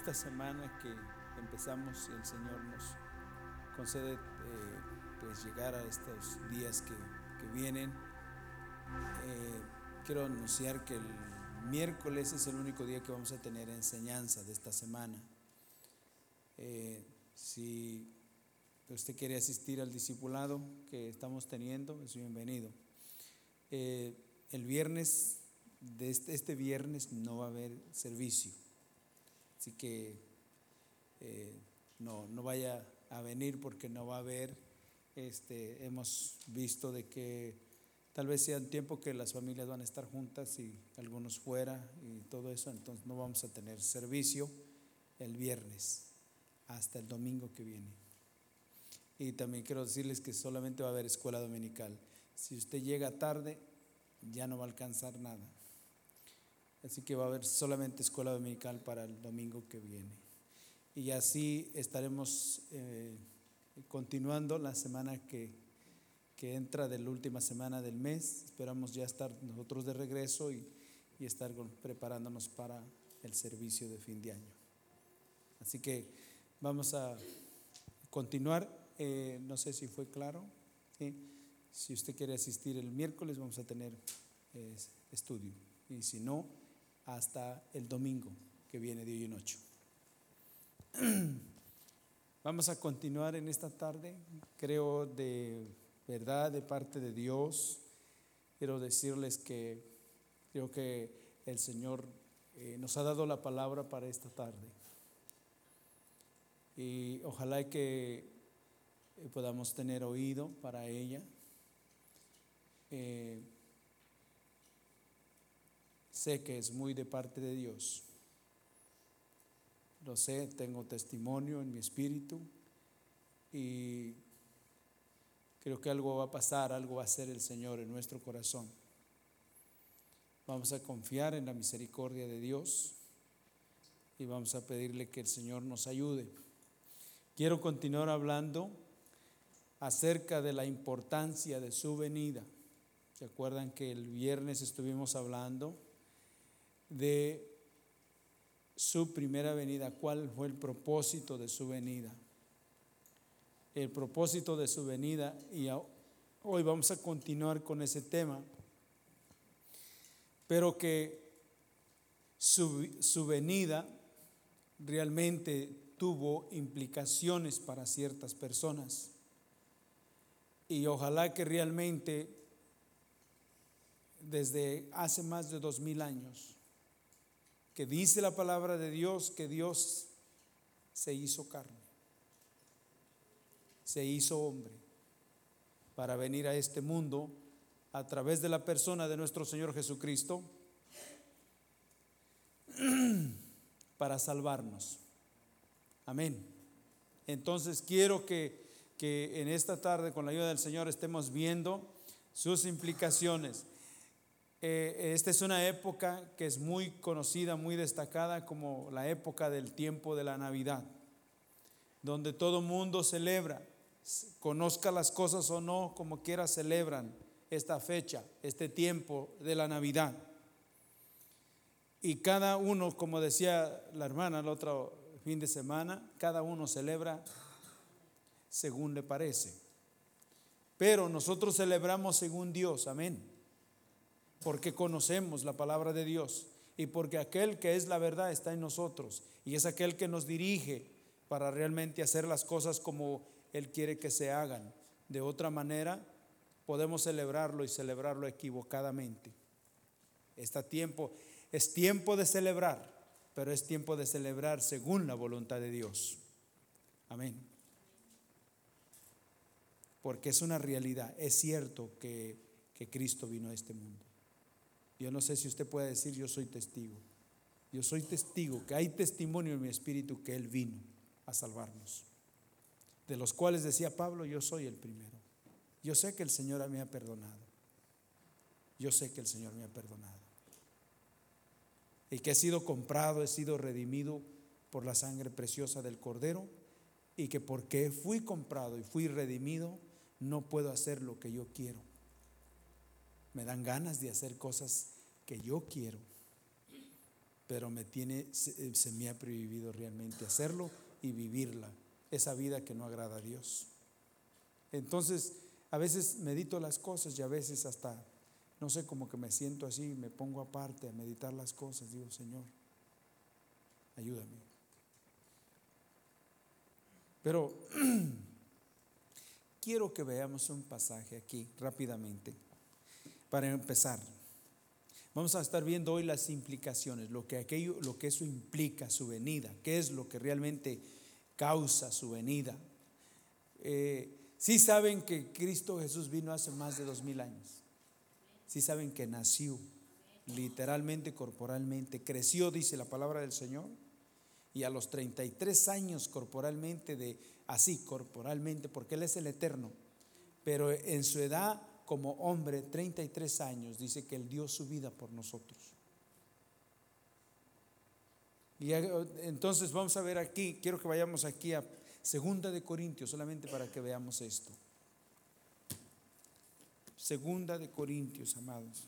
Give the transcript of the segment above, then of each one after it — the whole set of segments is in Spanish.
esta semana que empezamos y el Señor nos concede eh, pues llegar a estos días que, vienen. Eh, quiero anunciar que el miércoles es el único día que vamos a tener enseñanza de esta semana. Eh, si usted quiere asistir al discipulado que estamos teniendo, es bienvenido. el viernes, de este, este viernes no va a haber servicio. Así que eh, no, no vaya a venir porque no va a haber. Este, hemos visto de que tal vez sea un tiempo que las familias van a estar juntas y algunos fuera y todo eso, entonces no vamos a tener servicio el viernes hasta el domingo que viene. Y también quiero decirles que solamente va a haber escuela dominical. Si usted llega tarde, ya no va a alcanzar nada. Así que va a haber solamente escuela dominical para el domingo que viene. Y así estaremos eh, continuando la semana que, que, entra de la última semana del mes. Esperamos ya estar nosotros de regreso y, y estar preparándonos para el servicio de fin de año. Así que vamos a continuar. Eh, no sé si fue claro. Si usted quiere asistir el miércoles, vamos a tener eh, estudio. Y si no, hasta el domingo que viene de hoy en ocho. Vamos a continuar en esta tarde, creo de verdad, de parte de Dios. Quiero decirles que creo que el Señor eh, nos ha dado la palabra para esta tarde. Y ojalá que eh, podamos tener oído para ella. Eh, sé que es muy de parte de Dios. Lo sé, tengo testimonio en mi espíritu y creo que algo va a pasar, algo va a hacer el Señor en nuestro corazón. Vamos a confiar en la misericordia de Dios y vamos a pedirle que el Señor nos ayude. Quiero continuar hablando acerca de la importancia de su venida. ¿Se acuerdan que el viernes estuvimos hablando? De su primera venida, cuál fue el propósito de su venida. El propósito de su venida, y hoy vamos a continuar con ese tema, pero que su, su venida realmente tuvo implicaciones para ciertas personas. Y ojalá que realmente desde hace más de dos mil años que dice la palabra de Dios que Dios se hizo carne, se hizo hombre para venir a este mundo a través de la persona de nuestro Señor Jesucristo para salvarnos. Amén. Entonces quiero que, que en esta tarde con la ayuda del Señor estemos viendo sus implicaciones. Eh, esta es una época que es muy conocida, muy destacada como la época del tiempo de la Navidad, donde todo mundo celebra, conozca las cosas o no, como quiera celebran esta fecha, este tiempo de la Navidad. Y cada uno, como decía la hermana el otro fin de semana, cada uno celebra según le parece. Pero nosotros celebramos según Dios, amén porque conocemos la palabra de Dios y porque aquel que es la verdad está en nosotros y es aquel que nos dirige para realmente hacer las cosas como Él quiere que se hagan. De otra manera, podemos celebrarlo y celebrarlo equivocadamente. Está tiempo, es tiempo de celebrar, pero es tiempo de celebrar según la voluntad de Dios. Amén. Porque es una realidad, es cierto que, que Cristo vino a este mundo. Yo no sé si usted puede decir, yo soy testigo. Yo soy testigo, que hay testimonio en mi espíritu que Él vino a salvarnos. De los cuales decía Pablo, yo soy el primero. Yo sé que el Señor me ha perdonado. Yo sé que el Señor me ha perdonado. Y que he sido comprado, he sido redimido por la sangre preciosa del Cordero. Y que porque fui comprado y fui redimido, no puedo hacer lo que yo quiero me dan ganas de hacer cosas que yo quiero. pero me tiene, se, se me ha prohibido realmente hacerlo y vivirla, esa vida que no agrada a Dios. Entonces, a veces medito las cosas y a veces hasta, no sé, como que me siento así, me pongo aparte a meditar las cosas, digo, Señor, ayúdame. Pero quiero que veamos un pasaje aquí rápidamente para empezar. Vamos a estar viendo hoy las implicaciones, lo que aquello, lo que eso implica, su venida, qué es lo que realmente causa su venida. Eh, sí saben que Cristo Jesús vino hace más de dos mil años. Sí saben que nació literalmente, corporalmente, creció, dice la palabra del Señor y a los 33 años corporalmente, de así corporalmente, porque Él es el eterno, pero en su edad como hombre, 33 años, dice que Él dio su vida por nosotros. Y entonces vamos a ver aquí, quiero que vayamos aquí a Segunda de Corintios, solamente para que veamos esto. Segunda de Corintios, amados.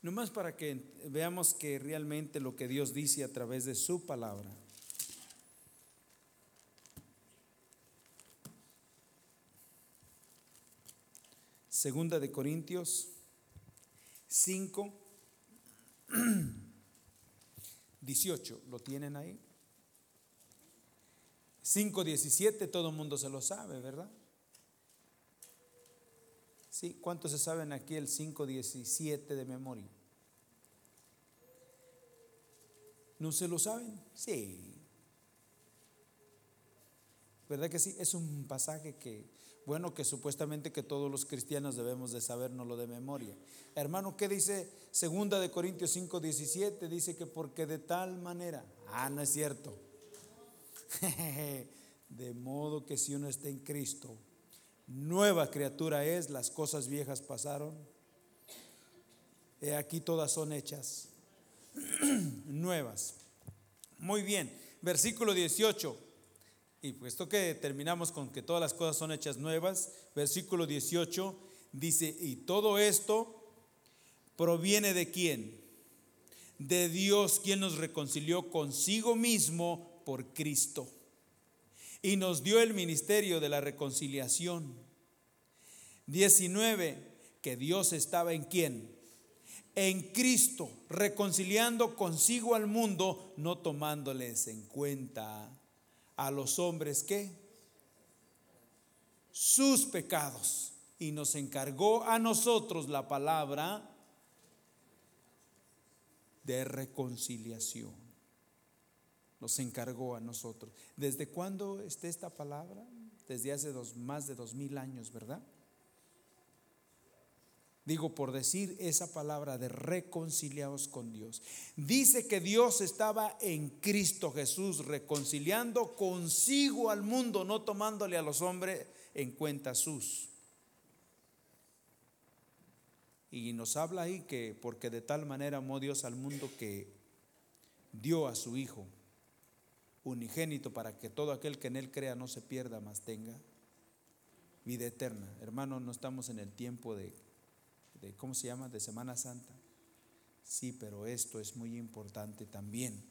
Nomás para que veamos que realmente lo que Dios dice a través de su palabra. Segunda de Corintios 5, 18. ¿Lo tienen ahí? 5, 17, todo el mundo se lo sabe, ¿verdad? Sí, ¿cuántos se saben aquí el 5, 17 de memoria? ¿No se lo saben? Sí. ¿Verdad que sí? Es un pasaje que, bueno, que supuestamente que todos los cristianos debemos de sabernoslo de memoria. Hermano, ¿qué dice segunda de Corintios 5, 17? Dice que porque de tal manera, ah, no es cierto. de modo que si uno está en Cristo, nueva criatura es, las cosas viejas pasaron. He aquí todas son hechas nuevas. Muy bien, versículo 18. Y puesto que terminamos con que todas las cosas son hechas nuevas, versículo 18 dice, y todo esto proviene de quién? De Dios quien nos reconcilió consigo mismo por Cristo. Y nos dio el ministerio de la reconciliación. 19, que Dios estaba en quién? en Cristo, reconciliando consigo al mundo, no tomándoles en cuenta a los hombres que sus pecados. Y nos encargó a nosotros la palabra de reconciliación. Nos encargó a nosotros. ¿Desde cuándo está esta palabra? Desde hace dos, más de dos mil años, ¿verdad? Digo por decir esa palabra de reconciliados con Dios. Dice que Dios estaba en Cristo Jesús reconciliando consigo al mundo, no tomándole a los hombres en cuenta sus. Y nos habla ahí que porque de tal manera amó Dios al mundo que dio a su Hijo unigénito para que todo aquel que en Él crea no se pierda, mas tenga vida eterna. Hermano, no estamos en el tiempo de ¿cómo se llama? De Semana Santa. Sí, pero esto es muy importante también.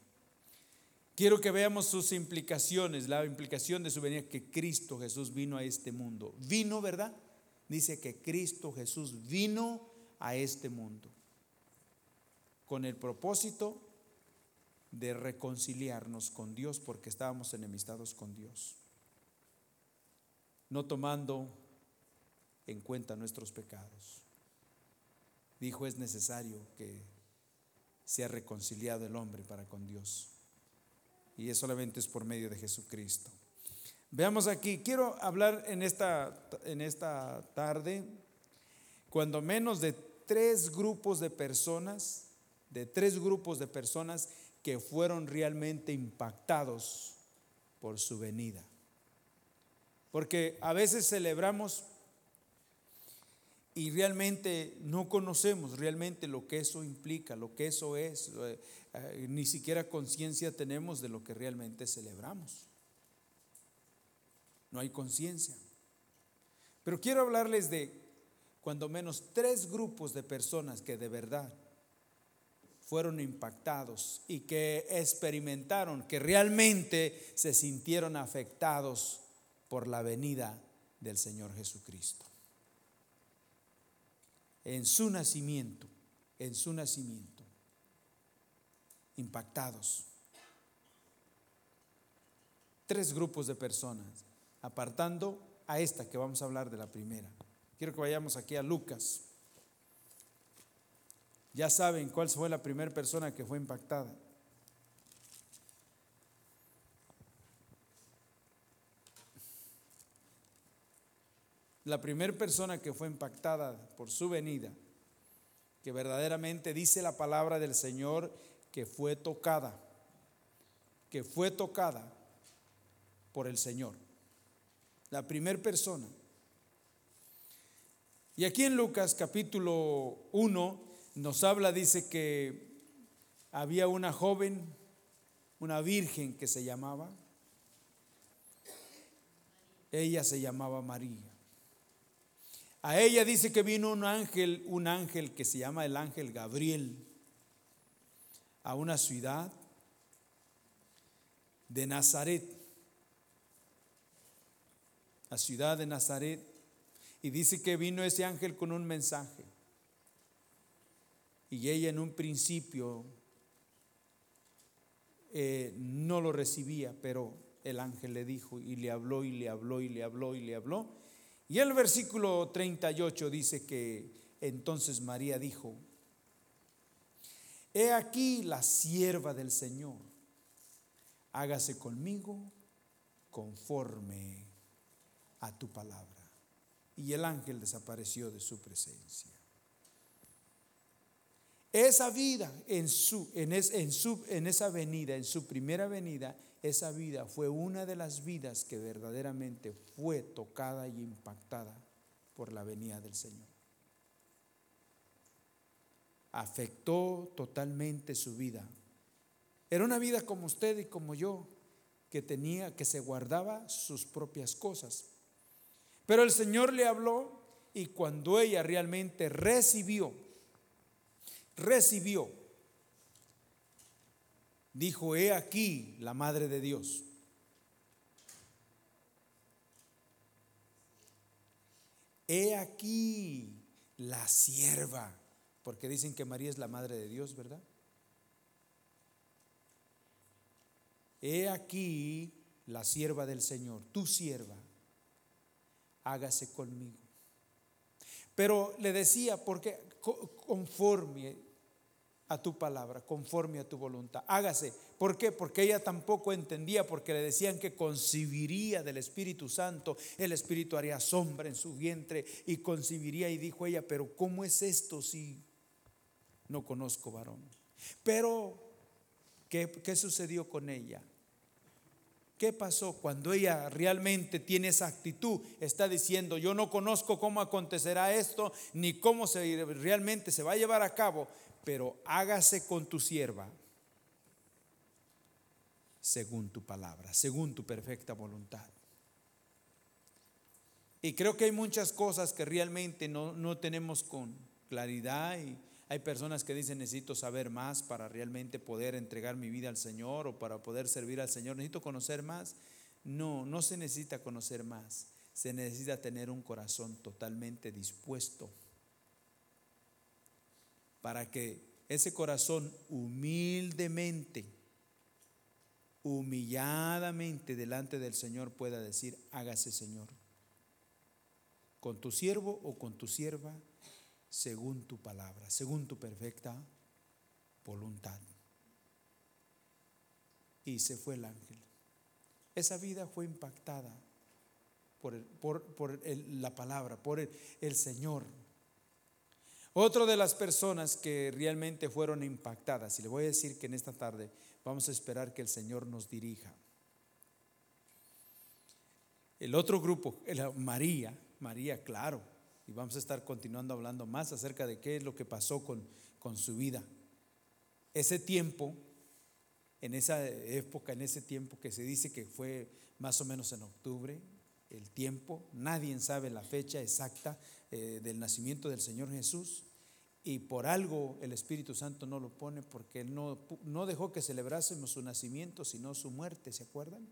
Quiero que veamos sus implicaciones, la implicación de su venida, que Cristo Jesús vino a este mundo. Vino, ¿verdad? Dice que Cristo Jesús vino a este mundo con el propósito de reconciliarnos con Dios porque estábamos enemistados con Dios, no tomando en cuenta nuestros pecados dijo es necesario que sea reconciliado el hombre para con Dios. Y eso solamente es por medio de Jesucristo. Veamos aquí, quiero hablar en esta, en esta tarde, cuando menos de tres grupos de personas, de tres grupos de personas que fueron realmente impactados por su venida. Porque a veces celebramos y realmente no conocemos realmente lo que eso implica, lo que eso es, eh, eh, ni siquiera conciencia tenemos de lo que realmente celebramos. No hay conciencia. Pero quiero hablarles de cuando menos tres grupos de personas que de verdad fueron impactados y que experimentaron, que realmente se sintieron afectados por la venida del Señor Jesucristo. En su nacimiento, en su nacimiento, impactados. Tres grupos de personas, apartando a esta que vamos a hablar de la primera. Quiero que vayamos aquí a Lucas ya saben cuál fue la primera persona que fue impactada. La primera persona que fue impactada por su venida, que verdaderamente dice la palabra del Señor que fue tocada, que fue tocada por el Señor. La primera persona. Y aquí en Lucas capítulo 1 nos habla, dice que había una joven, una virgen que se llamaba, ella se llamaba María. A ella dice que vino un ángel, un ángel que se llama el ángel Gabriel, a una ciudad de Nazaret, la ciudad de Nazaret, y dice que vino ese ángel con un mensaje. Y ella en un principio eh, no lo recibía, pero el ángel le dijo y le habló y le habló y le habló y le habló. Y el versículo 38 dice que entonces María dijo, he aquí la sierva del Señor, hágase conmigo conforme a tu palabra. Y el ángel desapareció de su presencia. Esa vida en, su, en, en, su, en esa venida, en su primera venida, esa vida fue una de las vidas que verdaderamente fue tocada y impactada por la venida del Señor. Afectó totalmente su vida. Era una vida como usted y como yo, que tenía, que se guardaba sus propias cosas. Pero el Señor le habló y cuando ella realmente recibió recibió, dijo, he aquí la Madre de Dios. He aquí la sierva, porque dicen que María es la Madre de Dios, ¿verdad? He aquí la sierva del Señor, tu sierva, hágase conmigo. Pero le decía, porque conforme a tu palabra, conforme a tu voluntad. Hágase. ¿Por qué? Porque ella tampoco entendía, porque le decían que concibiría del Espíritu Santo, el Espíritu haría sombra en su vientre y concibiría y dijo ella, pero ¿cómo es esto si no conozco varón? Pero, ¿qué, qué sucedió con ella? ¿Qué pasó cuando ella realmente tiene esa actitud? Está diciendo, yo no conozco cómo acontecerá esto, ni cómo se, realmente se va a llevar a cabo, pero hágase con tu sierva según tu palabra, según tu perfecta voluntad. Y creo que hay muchas cosas que realmente no, no tenemos con claridad y hay personas que dicen necesito saber más para realmente poder entregar mi vida al Señor o para poder servir al Señor. Necesito conocer más. No, no se necesita conocer más. Se necesita tener un corazón totalmente dispuesto para que ese corazón humildemente, humilladamente delante del Señor pueda decir, hágase Señor, con tu siervo o con tu sierva según tu palabra, según tu perfecta voluntad. Y se fue el ángel. Esa vida fue impactada por, por, la palabra, por el, el Señor. Otra de las personas que realmente fueron impactadas, y le voy a decir que en esta tarde vamos a esperar que el Señor nos dirija. El otro grupo, María, María, claro, y vamos a estar continuando hablando más acerca de qué es lo que pasó con, con su vida. Ese tiempo, en esa época, en ese tiempo que se dice que fue más o menos en octubre, el tiempo, nadie sabe la fecha exacta eh, del nacimiento del Señor Jesús. Y por algo el Espíritu Santo no lo pone porque no, no dejó que celebrásemos su nacimiento, sino su muerte, ¿se acuerdan?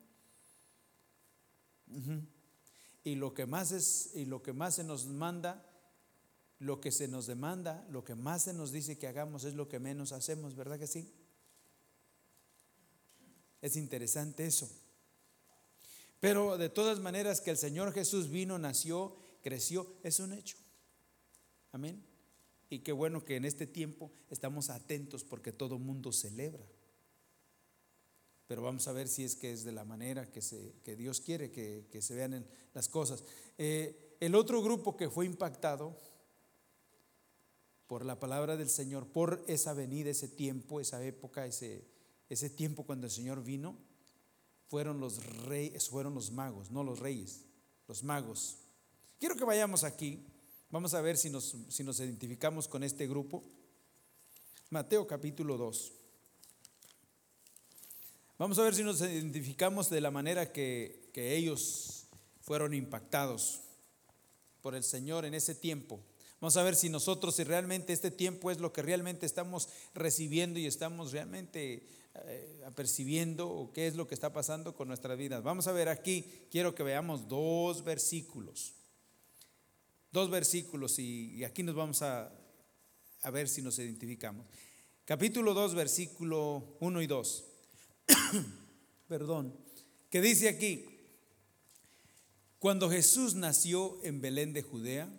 Y lo que más es, y lo que más se nos manda, lo que se nos demanda, lo que más se nos dice que hagamos es lo que menos hacemos, ¿verdad que sí? Es interesante eso. Pero de todas maneras que el Señor Jesús vino, nació, creció, es un hecho. Amén. Y qué bueno que en este tiempo estamos atentos porque todo mundo celebra. Pero vamos a ver si es que es de la manera que, se, que Dios quiere que, se vean las cosas. Eh, el otro grupo que fue impactado por la palabra del Señor, por esa venida, ese tiempo, esa época, ese, ese tiempo cuando el Señor vino, fueron los reyes, fueron los magos, no los reyes, los magos. Quiero que vayamos aquí Vamos a ver si nos, si nos identificamos con este grupo. Mateo capítulo 2. Vamos a ver si nos identificamos de la manera que, que ellos fueron impactados por el Señor en ese tiempo. Vamos a ver si nosotros, si realmente este tiempo es lo que realmente estamos recibiendo y estamos realmente apercibiendo o qué es lo que está pasando con nuestras vidas. Vamos a ver aquí, quiero que veamos dos versículos dos versículos y, aquí nos vamos a, a, ver si nos identificamos. Capítulo 2, versículo 1 y 2. Perdón. Que dice aquí, cuando Jesús nació en Belén de Judea,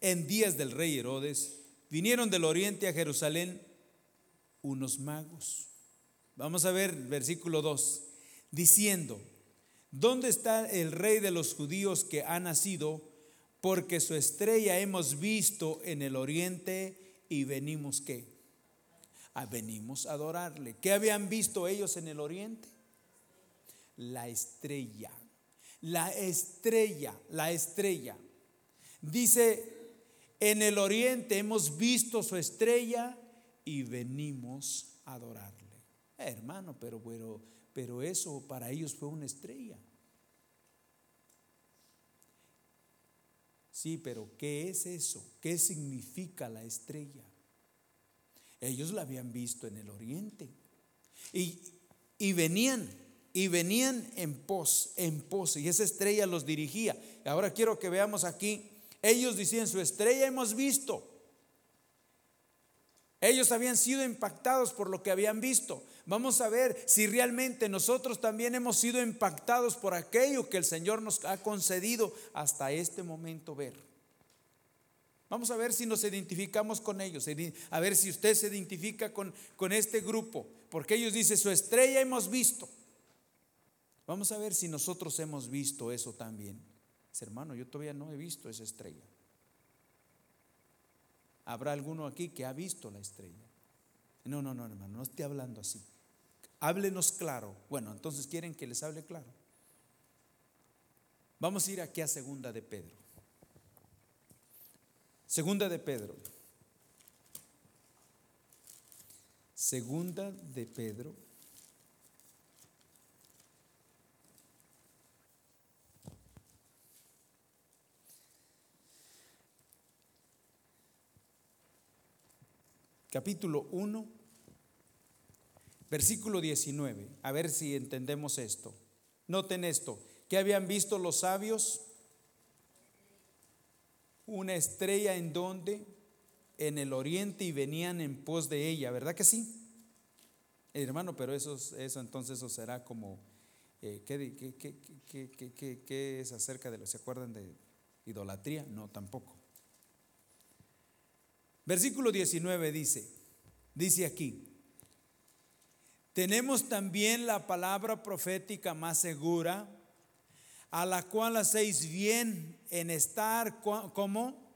en días del rey Herodes, vinieron del oriente a Jerusalén unos magos. Vamos a ver versículo 2, diciendo, ¿dónde está el rey de los judíos que ha nacido? porque su estrella hemos visto en el oriente y venimos qué? A ah, venimos a adorarle. ¿Qué habían visto ellos en el oriente? La estrella. La estrella, la estrella. Dice, en el oriente hemos visto su estrella y venimos a adorarle. hermano, pero, pero, pero eso para ellos fue una estrella. Sí, pero ¿qué es eso? ¿Qué significa la estrella? Ellos la habían visto en el oriente. Y, y venían, y venían en pos, en pos, y esa estrella los dirigía. Ahora quiero que veamos aquí, ellos decían, su estrella hemos visto. Ellos habían sido impactados por lo que habían visto. Vamos a ver si realmente nosotros también hemos sido impactados por aquello que el Señor nos ha concedido hasta este momento ver. Vamos a ver si nos identificamos con ellos, a ver si usted se identifica con, con este grupo, porque ellos dicen, su estrella hemos visto. Vamos a ver si nosotros hemos visto eso también. hermano, yo todavía no he visto esa estrella. ¿Habrá alguno aquí que ha visto la estrella? No, no, no, hermano, no esté hablando así. Háblenos claro. Bueno, entonces quieren que les hable claro. Vamos a ir aquí a Segunda de Pedro. Segunda de Pedro. Segunda de Pedro. Capítulo 1 Versículo 19, a ver si entendemos esto. Noten esto, ¿qué habían visto los sabios? Una estrella en donde? En el oriente y venían en pos de ella, ¿verdad que sí? hermano, pero eso, eso entonces eso será como, eh, ¿qué, es acerca de lo? ¿Se acuerdan de idolatría? No, tampoco. Versículo 19 dice, dice aquí, tenemos también la palabra profética más segura, a la cual hacéis bien en estar como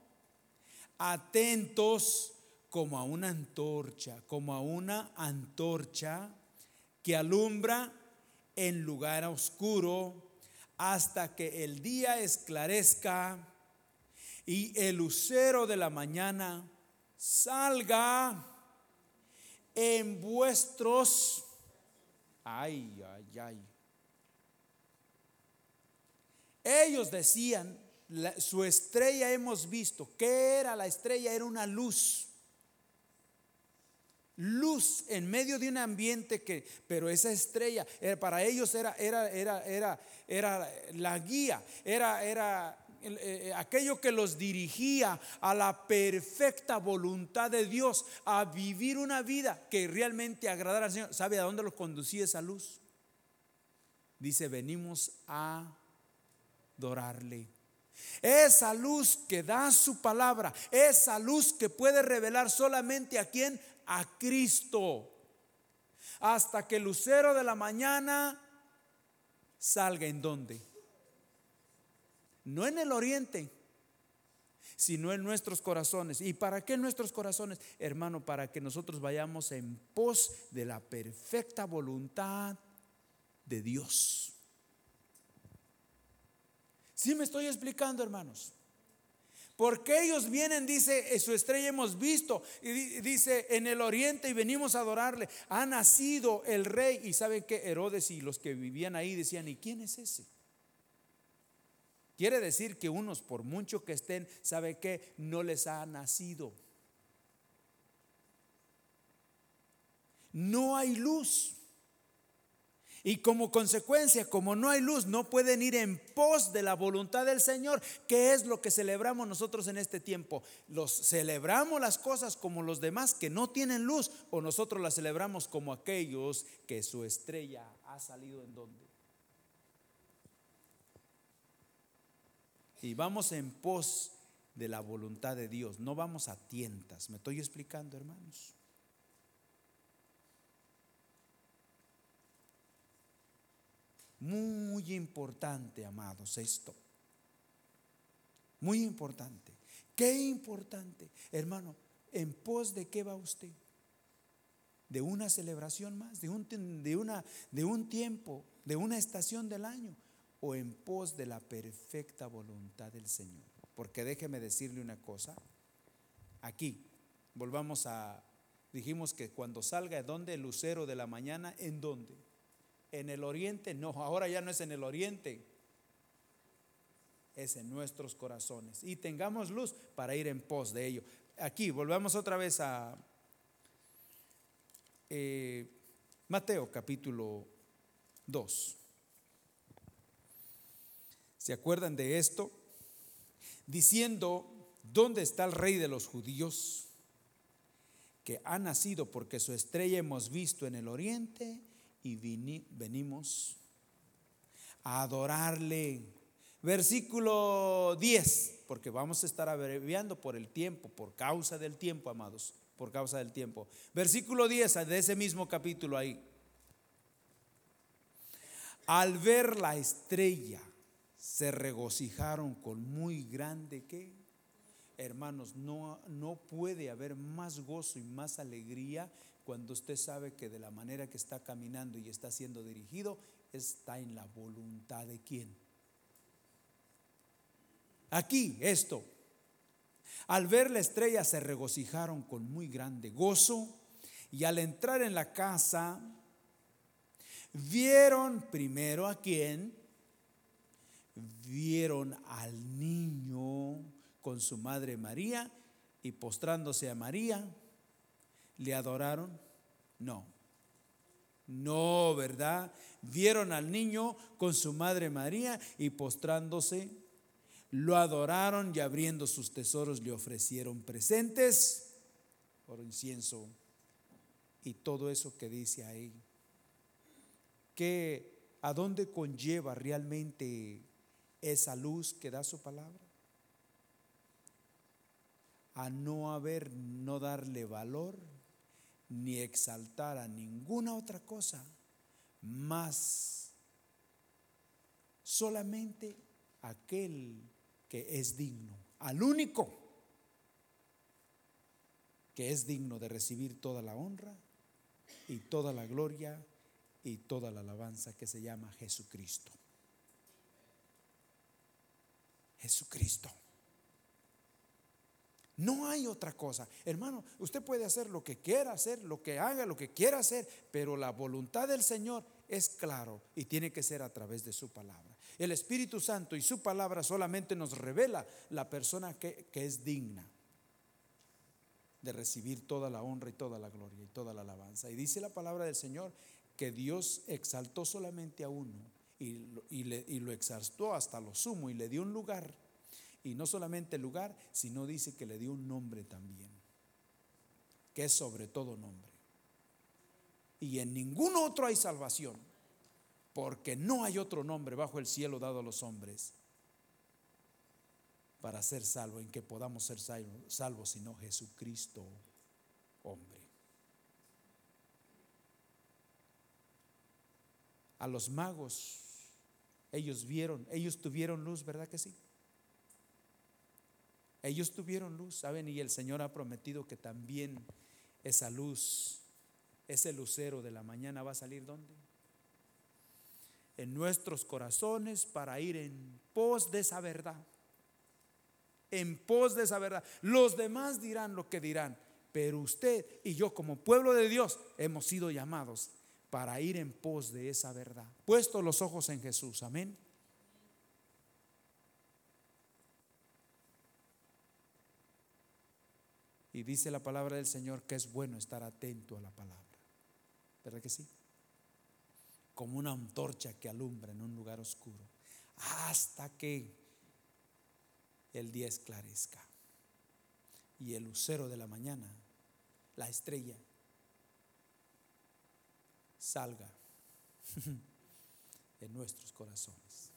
atentos como a una antorcha, como a una antorcha que alumbra en lugar oscuro hasta que el día esclarezca y el lucero de la mañana salga en vuestros Ay, ay, ay. Ellos decían, su estrella hemos visto. ¿Qué era la estrella? Era una luz. Luz en medio de un ambiente que, pero esa estrella eh, para ellos era, era, era, era, era la guía, era, era eh, eh, aquello que los dirigía a la perfecta voluntad de Dios, a vivir una vida que realmente agradara al Señor. ¿Sabe a dónde los conducía esa luz? Dice, venimos a adorarle. Esa luz que da su palabra, esa luz que puede revelar solamente a quien, a Cristo. Hasta que el lucero de la mañana salga en donde. No en el oriente, sino en nuestros corazones. ¿Y para qué nuestros corazones? Hermano, para que nosotros vayamos en pos de la perfecta voluntad de Dios. Si me estoy explicando, hermanos? Porque ellos vienen, dice, su estrella hemos visto, y dice, en el oriente y venimos a adorarle. Ha nacido el rey. Y saben que Herodes y los que vivían ahí decían, ¿y quién es ese? Quiere decir que unos, por mucho que estén, ¿sabe que No les ha nacido. No hay luz. Y como consecuencia, como no hay luz, no pueden ir en pos de la voluntad del Señor, que es lo que celebramos nosotros en este tiempo. Los celebramos las cosas como los demás que no tienen luz, o nosotros las celebramos como aquellos que su estrella ha salido en donde. Y vamos en pos de la voluntad de Dios, no vamos a tientas. ¿Me estoy explicando, hermanos? Muy importante, amados, esto. Muy importante. Qué importante, hermano, ¿en pos de qué va usted? ¿De una celebración más? ¿De un, de una, de un tiempo? ¿De una estación del año? ¿O en pos de la perfecta voluntad del Señor? Porque déjeme decirle una cosa. Aquí, volvamos a, dijimos que cuando salga, ¿dónde? El lucero de la mañana, ¿en dónde? en el oriente, no, ahora ya no es en el oriente, es en nuestros corazones. Y tengamos luz para ir en pos de ello. Aquí, volvamos otra vez a eh, Mateo capítulo 2. ¿Se acuerdan de esto? Diciendo, ¿dónde está el rey de los judíos? Que ha nacido porque su estrella hemos visto en el oriente y venimos a adorarle. Versículo 10, porque vamos a estar abreviando por el tiempo, por causa del tiempo, amados, por causa del tiempo. Versículo 10 de ese mismo capítulo ahí. Al ver la estrella, se regocijaron con muy grande que, hermanos, no, no puede haber más gozo y más alegría cuando usted sabe que de la manera que está caminando y está siendo dirigido, está en la voluntad de quién. Aquí, esto. Al ver la estrella se regocijaron con muy grande gozo y al entrar en la casa vieron primero a quién, vieron al niño con su madre María y postrándose a María ¿Le adoraron? No. No, ¿verdad? Vieron al niño con su madre María y postrándose, lo adoraron y abriendo sus tesoros le ofrecieron presentes, por incienso y todo eso que dice ahí. Que a dónde conlleva realmente esa luz que da su palabra? A no haber, no darle valor ni exaltar a ninguna otra cosa más solamente aquel que es digno, al único que es digno de recibir toda la honra y toda la gloria y toda la alabanza que se llama Jesucristo. Jesucristo. No hay otra cosa. Hermano, usted puede hacer lo que quiera hacer, lo que haga, lo que quiera hacer, pero la voluntad del Señor es claro y tiene que ser a través de su palabra. El Espíritu Santo y su palabra solamente nos revela la persona que, que es digna de recibir toda la honra y toda la gloria y toda la alabanza. Y dice la palabra del Señor que Dios exaltó solamente a uno y lo, y lo exaltó hasta lo sumo y le dio un lugar. Y no solamente lugar, sino dice que le dio un nombre también, que es sobre todo nombre. Y en ningún otro hay salvación, porque no hay otro nombre bajo el cielo dado a los hombres para ser salvo, en que podamos ser salvos, sino Jesucristo, hombre. A los magos, ellos vieron, ellos tuvieron luz, ¿verdad que sí? Ellos tuvieron luz, ¿saben? Y el Señor ha prometido que también esa luz, ese lucero de la mañana va a salir ¿dónde? En nuestros corazones para ir en pos de esa verdad en pos de esa verdad. Los demás dirán lo que dirán, pero usted y yo como pueblo de Dios hemos sido llamados para ir en pos de esa verdad. Puesto los ojos en Jesús, amén. Y dice la palabra del Señor que es bueno estar atento a la palabra. ¿Verdad que sí? Como una antorcha que alumbra en un lugar oscuro. Hasta que el día esclarezca. Y el lucero de la mañana, la estrella, salga en nuestros corazones.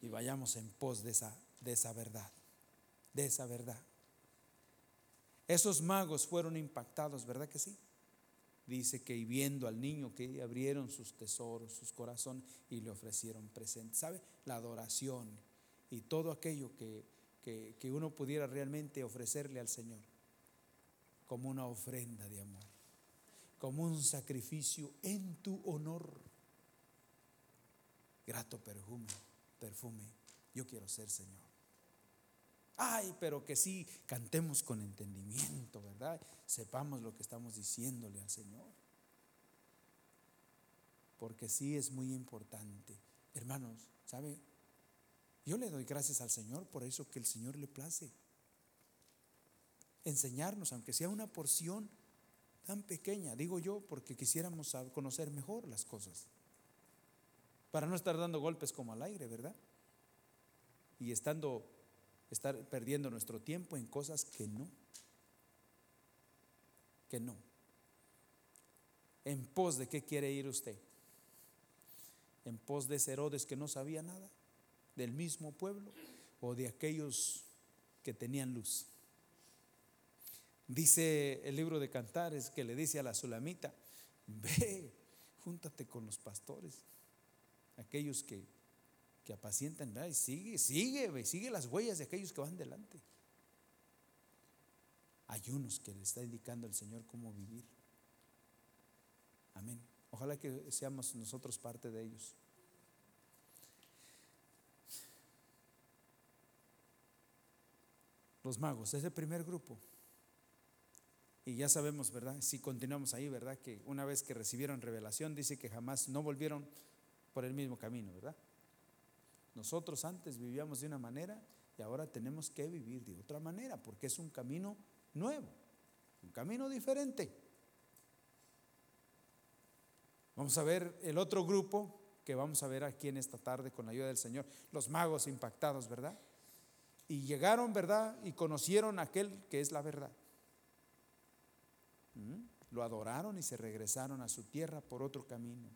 Y vayamos en pos de esa, de esa verdad, de esa verdad. Esos magos fueron impactados, ¿verdad que sí? dice que viendo al niño que abrieron sus tesoros, sus corazones y le ofrecieron presente. ¿Sabe? La adoración y todo aquello que, que, uno pudiera realmente ofrecerle al Señor como una ofrenda de amor, como un sacrificio en tu honor. Grato perfume, perfume, yo quiero ser Señor. Ay, pero que sí, cantemos con entendimiento, ¿verdad? Sepamos lo que estamos diciéndole al Señor. Porque sí es muy importante. Hermanos, ¿sabe? Yo le doy gracias al Señor por eso que el Señor le place. Enseñarnos, aunque sea una porción tan pequeña, digo yo, porque quisiéramos conocer mejor las cosas. Para no estar dando golpes como al aire, ¿verdad? Y estando estar perdiendo nuestro tiempo en cosas que no, que no. ¿En pos de qué quiere ir usted? ¿En pos de ese Herodes que no sabía nada? ¿Del mismo pueblo? ¿O de aquellos que tenían luz? Dice el libro de Cantares que le dice a la Sulamita, ve, júntate con los pastores, aquellos que que apacientan, y sigue, sigue, sigue las huellas de aquellos que van delante. Hay unos que le está indicando el Señor cómo vivir. Amén. Ojalá que seamos nosotros parte de ellos. Los magos, es el primer grupo. Y ya sabemos, ¿verdad? Si continuamos ahí, ¿verdad? Que una vez que recibieron revelación, dice que jamás no volvieron por el mismo camino, ¿verdad? Nosotros antes vivíamos de una manera y ahora tenemos que vivir de otra manera porque es un camino nuevo, un camino diferente. Vamos a ver el otro grupo que vamos a ver aquí en esta tarde con la ayuda del Señor, los magos impactados, ¿verdad? Y llegaron, ¿verdad? Y conocieron aquel que es la verdad. Lo adoraron y se regresaron a su tierra por otro camino.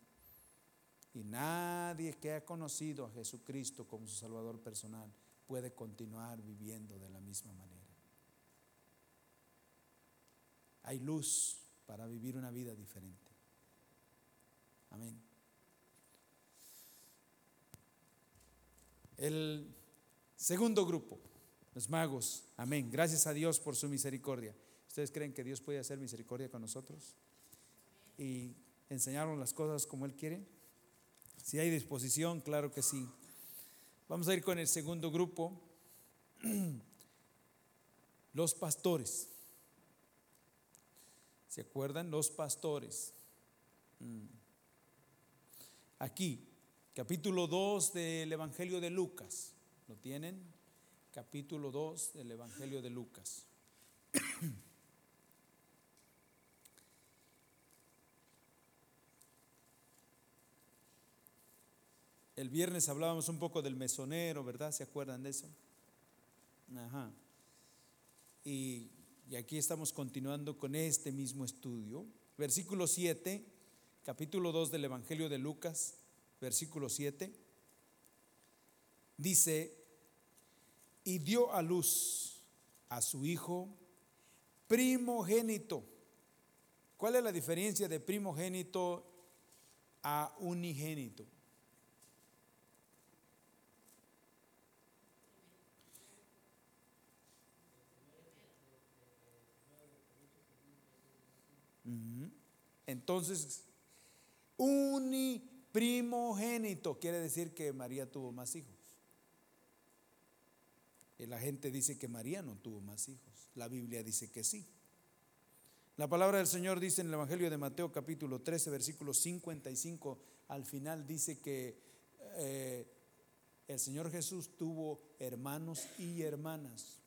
Y nadie que ha conocido a Jesucristo como su Salvador personal puede continuar viviendo de la misma manera. Hay luz para vivir una vida diferente. Amén. El segundo grupo, los magos. Amén. Gracias a Dios por su misericordia. ¿Ustedes creen que Dios puede hacer misericordia con nosotros? Y enseñarnos las cosas como Él quiere. Si hay disposición, claro que sí. Vamos a ir con el segundo grupo. Los pastores. ¿Se acuerdan? Los pastores. Mm. aquí, capítulo 2 del Evangelio de Lucas. ¿Lo tienen? Capítulo 2 del Evangelio de Lucas. El viernes hablábamos un poco del mesonero, ¿verdad? ¿Se acuerdan de eso? Ajá. Y, y aquí estamos continuando con este mismo estudio. Versículo 7, capítulo 2 del Evangelio de Lucas, versículo 7. Dice, y dio a luz a su hijo primogénito. ¿Cuál es la diferencia de primogénito a unigénito? Entonces, uniprimogénito quiere decir que María tuvo más hijos. Y la gente dice que María no tuvo más hijos. La Biblia dice que sí. La palabra del Señor dice en el Evangelio de Mateo capítulo 13, versículo 55, al final dice que eh, el Señor Jesús tuvo hermanos y hermanas.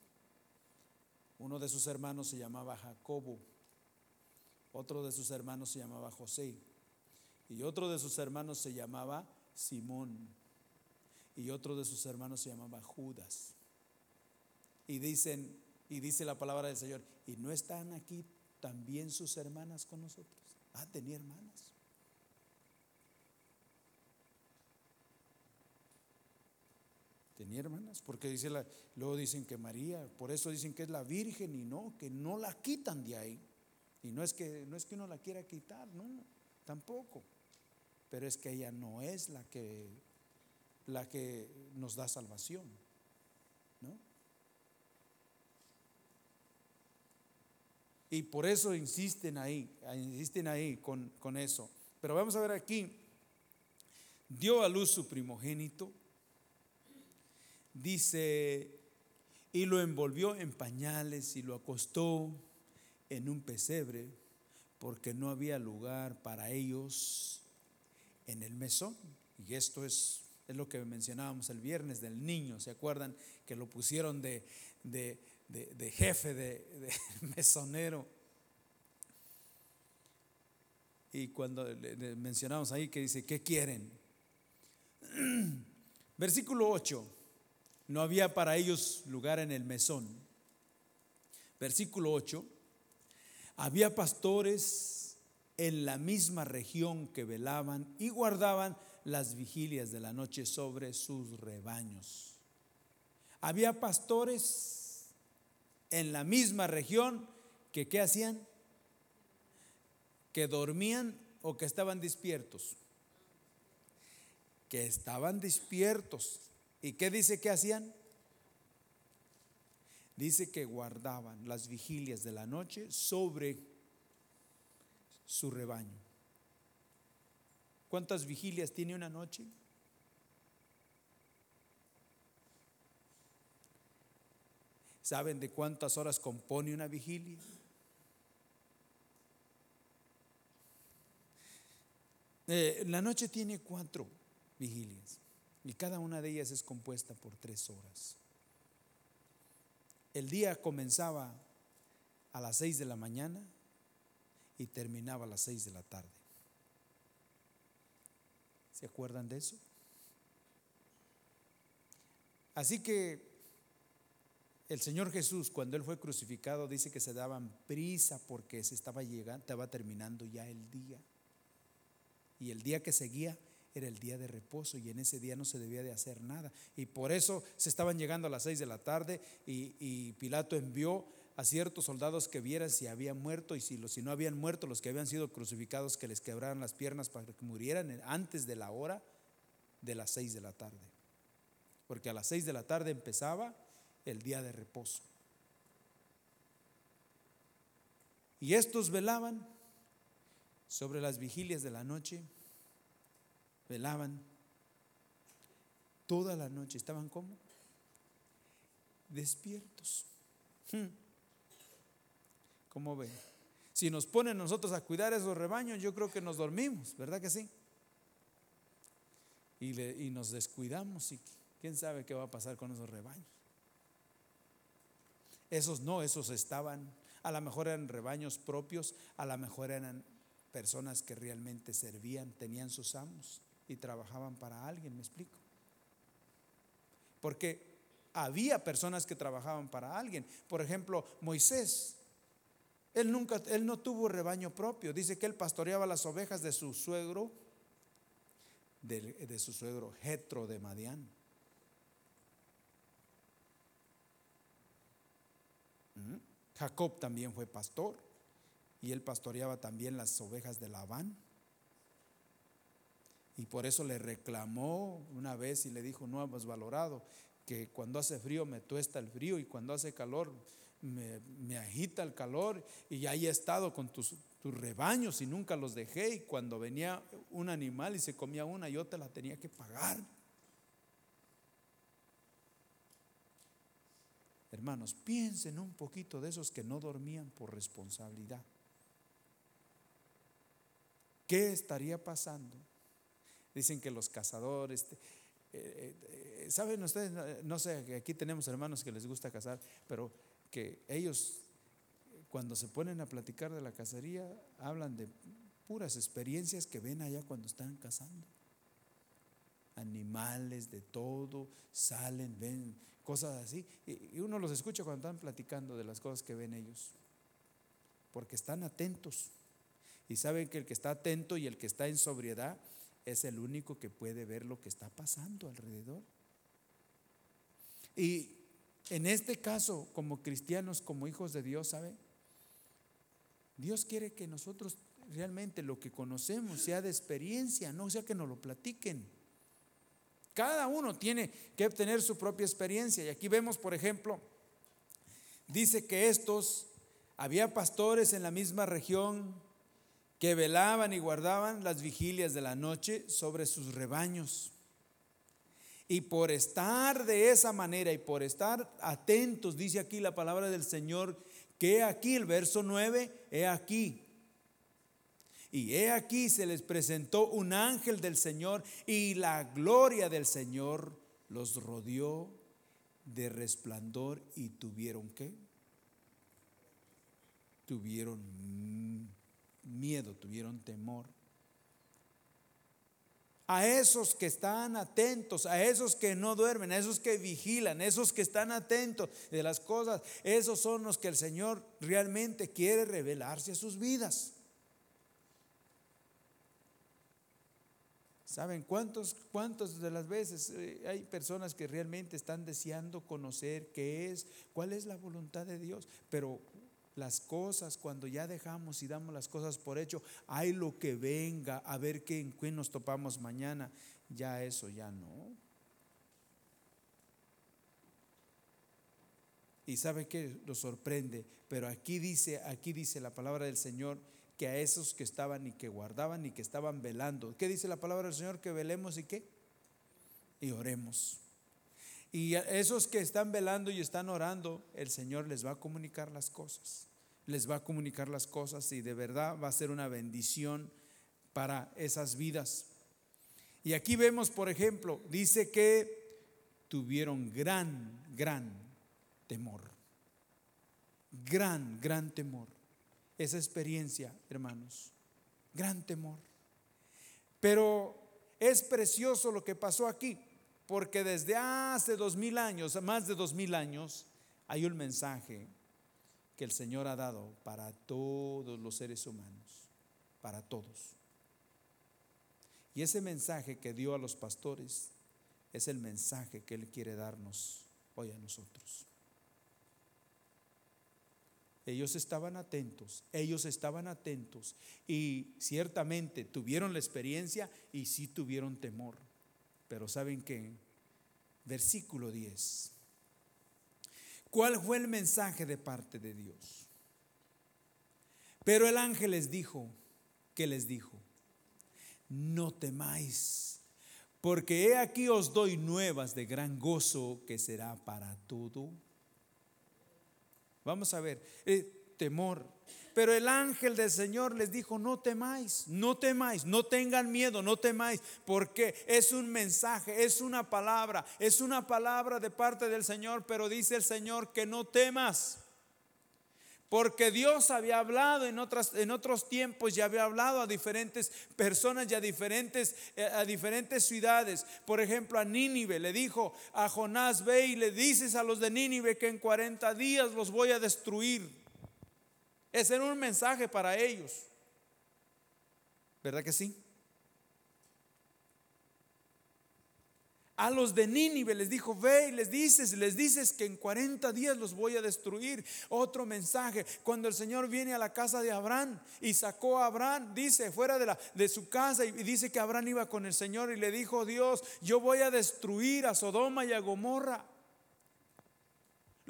Uno de sus hermanos se llamaba Jacobo otro de sus hermanos se llamaba José. Y otro de sus hermanos se llamaba Simón. Y otro de sus hermanos se llamaba Judas. Y dicen, y dice la palabra del Señor, ¿y no están aquí también sus hermanas con nosotros? Ah, tenía hermanas. Tenía hermanas, porque dice la, luego dicen que María, por eso dicen que es la Virgen y no, que no la quitan de ahí. Y no es que, no es que uno la quiera quitar, no, tampoco. Pero es que ella no es la que, la que nos da salvación, ¿no? Y por eso insisten ahí, insisten ahí con, con eso. Pero vamos a ver aquí, dio a luz su primogénito, dice, y lo envolvió en pañales y lo acostó en un pesebre porque no había lugar para ellos en el mesón. Y esto es, es lo que mencionábamos el viernes del niño, ¿se acuerdan? Que lo pusieron de, de, jefe de, mesonero. Y cuando mencionamos ahí que dice, ¿qué quieren? Versículo 8, no había para ellos lugar en el mesón. Versículo 8 había pastores en la misma región que velaban y guardaban las vigilias de la noche sobre sus rebaños. Había pastores en la misma región que ¿qué hacían? Que dormían o que estaban despiertos. Que estaban despiertos. ¿Y qué dice que hacían? Dice que guardaban las vigilias de la noche sobre su rebaño. ¿Cuántas vigilias tiene una noche? ¿Saben de cuántas horas compone una vigilia? Eh, la noche tiene cuatro vigilias y cada una de ellas es compuesta por tres horas. El día comenzaba a las seis de la mañana y terminaba a las seis de la tarde. ¿Se acuerdan de eso? Así que el Señor Jesús, cuando Él fue crucificado, dice que se daban prisa porque se estaba llegando, estaba terminando ya el día. Y el día que seguía era el día de reposo y en ese día no se debía de hacer nada. Y por eso se estaban llegando a las seis de la tarde y, Pilato envió a ciertos soldados que vieran si habían muerto y si, los, si no habían muerto, los que habían sido crucificados, que les quebraran las piernas para que murieran antes de la hora de las seis de la tarde. Porque a las seis de la tarde empezaba el día de reposo. Y estos velaban sobre las vigilias de la noche velaban toda la noche. ¿Estaban como Despiertos. Hmm. ¿Cómo ven? Si nos ponen nosotros a cuidar esos rebaños, yo creo que nos dormimos, ¿verdad que sí? y, y nos descuidamos y quién sabe qué va a pasar con esos rebaños. Esos no, esos estaban, a lo mejor eran rebaños propios, a lo mejor eran personas que realmente servían, tenían sus amos y trabajaban para alguien, me explico. Porque había personas que trabajaban para alguien. Por ejemplo, Moisés, él nunca, él no tuvo rebaño propio. Dice que él pastoreaba las ovejas de su suegro, de, su suegro Jetro de Madián. ¿Mm? Jacob también fue pastor y él pastoreaba también las ovejas de Labán. Y por eso le reclamó una vez y le dijo, no hemos valorado que cuando hace frío me tuesta el frío y cuando hace calor me, agita el calor y ahí he estado con tus, tus rebaños y nunca los dejé y cuando venía un animal y se comía una yo te la tenía que pagar. Hermanos, piensen un poquito de esos que no dormían por responsabilidad. ¿Qué estaría pasando? Dicen que los cazadores, eh, eh, saben ustedes, no sé, aquí tenemos hermanos que les gusta cazar, pero que ellos cuando se ponen a platicar de la cacería hablan de puras experiencias que ven allá cuando están cazando. Animales de todo, salen, ven cosas así. Y uno los escucha cuando están platicando de las cosas que ven ellos. Porque están atentos. Y saben que el que está atento y el que está en sobriedad es el único que puede ver lo que está pasando alrededor. Y en este caso, como cristianos, como hijos de Dios, ¿sabe? Dios quiere que nosotros realmente lo que conocemos sea de experiencia, no sea que nos lo platiquen. Cada uno tiene que obtener su propia experiencia. Y aquí vemos, por ejemplo, dice que estos, había pastores en la misma región que velaban y guardaban las vigilias de la noche sobre sus rebaños. Y por estar de esa manera y por estar atentos, dice aquí la palabra del Señor, que aquí el verso 9, he aquí. Y he aquí se les presentó un ángel del Señor y la gloria del Señor los rodeó de resplandor y tuvieron qué? Tuvieron miedo, tuvieron temor. A esos que están atentos, a esos que no duermen, a esos que vigilan, a esos que están atentos de las cosas, esos son los que el Señor realmente quiere revelarse a sus vidas. ¿Saben cuántos, cuántos de las veces eh, hay personas que realmente están deseando conocer qué es, cuál es la voluntad de Dios? Pero las cosas, cuando ya dejamos y damos las cosas por hecho, hay lo que venga, a ver qué, en qué nos topamos mañana, ya eso ya no. Y sabe que lo sorprende, pero aquí dice, aquí dice la palabra del Señor que a esos que estaban y que guardaban y que estaban velando. ¿Qué dice la palabra del Señor? Que velemos y qué? Y oremos. Y a esos que están velando y están orando, el Señor les va a comunicar las cosas les va a comunicar las cosas y de verdad va a ser una bendición para esas vidas. Y aquí vemos, por ejemplo, dice que tuvieron gran, gran temor. Gran, gran temor. Esa experiencia, hermanos. Gran temor. Pero es precioso lo que pasó aquí, porque desde hace dos mil años, más de dos mil años, hay un mensaje que el Señor ha dado para todos los seres humanos, para todos. Y ese mensaje que dio a los pastores es el mensaje que Él quiere darnos hoy a nosotros. Ellos estaban atentos, ellos estaban atentos y ciertamente tuvieron la experiencia y sí tuvieron temor. Pero ¿saben qué? Versículo 10. ¿Cuál fue el mensaje de parte de Dios? Pero el ángel les dijo, ¿qué les dijo? No temáis, porque he aquí os doy nuevas de gran gozo que será para todo. Vamos a ver, eh, temor. Pero el ángel del Señor les dijo, no temáis, no temáis, no tengan miedo, no temáis, porque es un mensaje, es una palabra, es una palabra de parte del Señor, pero dice el Señor que no temas. Porque Dios había hablado en, otras, en otros tiempos, ya había hablado a diferentes personas y a diferentes, eh, a diferentes ciudades. Por ejemplo, a Nínive le dijo a Jonás, ve y le dices a los de Nínive que en 40 días los voy a destruir. Ese era un mensaje para ellos. ¿Verdad que sí? A los de Nínive les dijo, ve y les dices, les dices que en 40 días los voy a destruir. Otro mensaje, cuando el Señor viene a la casa de Abraham y sacó a Abraham, dice, fuera de, la, de su casa y dice que Abraham iba con el Señor y le dijo, Dios, yo voy a destruir a Sodoma y a Gomorra.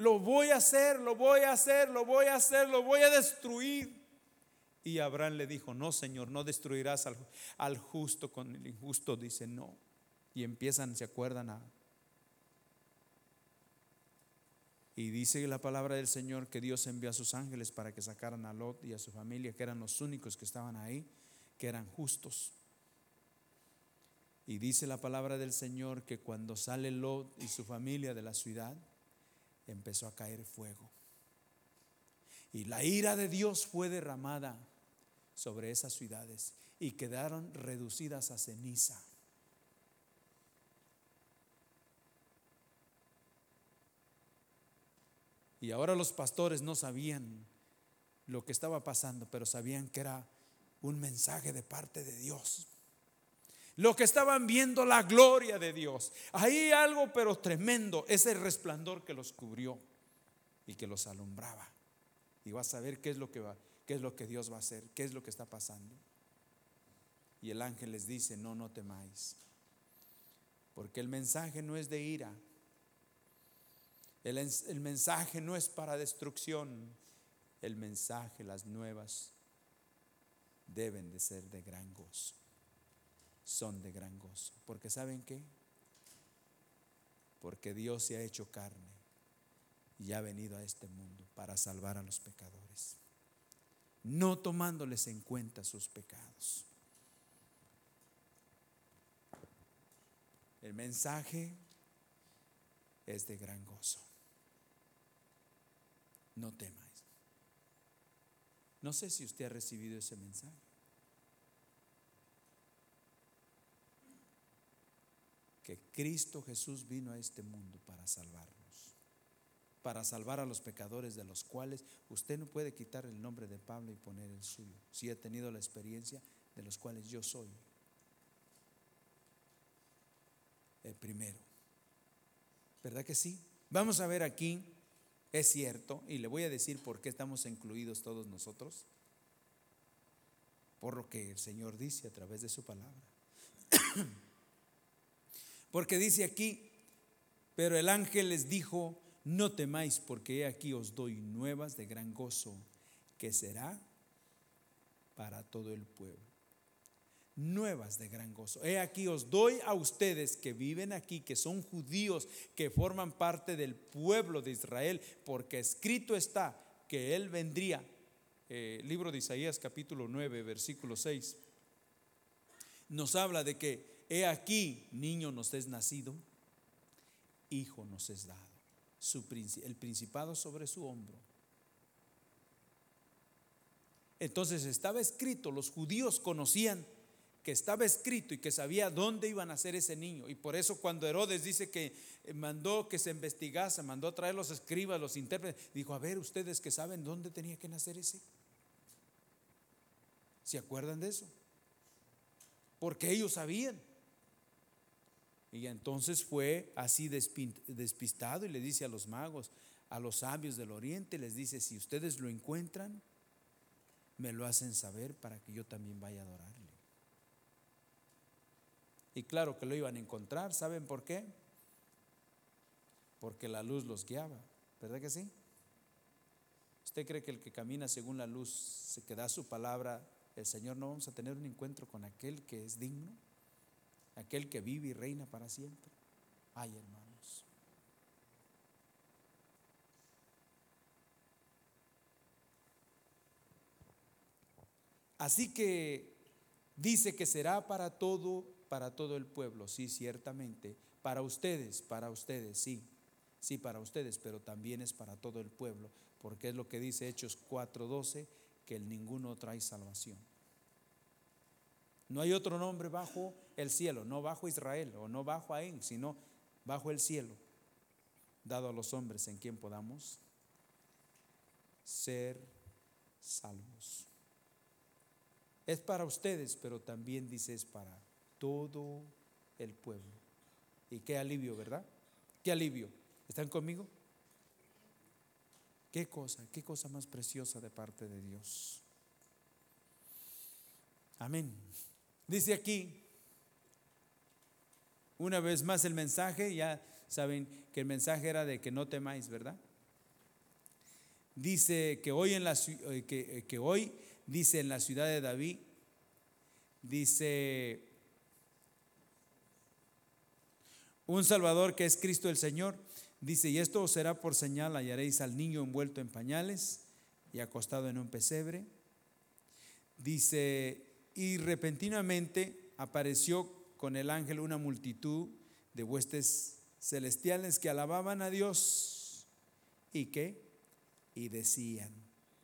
Lo voy a hacer, lo voy a hacer, lo voy a hacer, lo voy a destruir. Y Abraham le dijo, no, Señor, no destruirás al, al justo con el injusto. Dice, no y empiezan, se acuerdan a... Y dice la palabra del Señor que Dios envió a sus ángeles para que sacaran a Lot y a su familia, que eran los únicos que estaban ahí, que eran justos. Y dice la palabra del Señor que cuando sale Lot y su familia de la ciudad, empezó a caer fuego. Y la ira de Dios fue derramada sobre esas ciudades y quedaron reducidas a ceniza. Y ahora los pastores no sabían lo que estaba pasando, pero sabían que era un mensaje de parte de Dios. Lo que estaban viendo, la gloria de Dios. Ahí algo, pero tremendo, ese resplandor que los cubrió y que los alumbraba. Y vas a ver qué es lo que va, qué es lo que Dios va a hacer, qué es lo que está pasando. Y el ángel les dice, no, no temáis. Porque el mensaje no es de ira, el, mensaje no es para destrucción. El mensaje, las nuevas, deben de ser de gran gozo. Son de gran gozo. Porque ¿saben qué? Porque Dios se ha hecho carne y ha venido a este mundo para salvar a los pecadores. No tomándoles en cuenta sus pecados. El mensaje es de gran gozo no temáis. No sé si usted ha recibido ese mensaje. Que Cristo Jesús vino a este mundo para salvarnos, para salvar a los pecadores de los cuales usted no puede quitar el nombre de Pablo y poner el suyo, si ha tenido la experiencia de los cuales yo soy el primero. ¿Verdad que sí? Vamos a ver aquí es cierto, y le voy a decir por qué estamos incluidos todos nosotros. Por lo que el Señor dice a través de su palabra. Porque dice aquí, pero el ángel les dijo, no temáis, porque he aquí os doy nuevas de gran gozo, que será para todo el pueblo nuevas de gran gozo. He aquí os doy a ustedes que viven aquí, que son judíos, que forman parte del pueblo de Israel, porque escrito está que Él vendría. Eh, libro de Isaías capítulo 9, versículo 6. Nos habla de que he aquí niño nos es nacido, hijo nos es dado, el principado sobre su hombro. Entonces estaba escrito, los judíos conocían que estaba escrito y que sabía dónde iban a ser ese niño. Y por eso cuando Herodes dice que eh, mandó que se investigase, mandó a traer los escribas, los intérpretes, dijo, a ver ustedes que saben dónde tenía que nacer ese. ¿Se acuerdan de eso? Porque ellos sabían. Y entonces fue así despistado y le dice a los magos, a los sabios del oriente, les dice, si ustedes lo encuentran, me lo hacen saber para que yo también vaya a adorarle. Y claro que lo iban a encontrar, ¿saben por qué? Porque la luz los guiaba, ¿verdad que sí? ¿Usted cree que el que camina según la luz se queda su palabra, el Señor no vamos a tener un encuentro con aquel que es digno? Aquel que vive y reina para siempre. Ay, hermanos. Así que dice que será para todo, para todo el pueblo, sí, ciertamente. Para ustedes, para ustedes, sí. Sí, para ustedes, pero también es para todo el pueblo, porque es lo que dice Hechos 4:12, que el ninguno trae salvación. No hay otro nombre bajo el cielo, no bajo Israel o no bajo Aén, sino bajo el cielo, dado a los hombres en quien podamos ser salvos. Es para ustedes, pero también dice es para todo el pueblo. Y qué alivio, ¿verdad? Qué alivio. ¿Están conmigo? Qué cosa, qué cosa más preciosa de parte de Dios. Amén. Dice aquí, una vez más el mensaje, ya saben que el mensaje era de que no temáis, ¿verdad? Dice que hoy en la eh, que, eh, que hoy dice en la ciudad de David dice un salvador que es Cristo el Señor, dice, "Y esto será por señal, hallaréis al niño envuelto en pañales y acostado en un pesebre." Dice, y repentinamente apareció con el ángel una multitud de huestes celestiales que alababan a Dios y que y decían,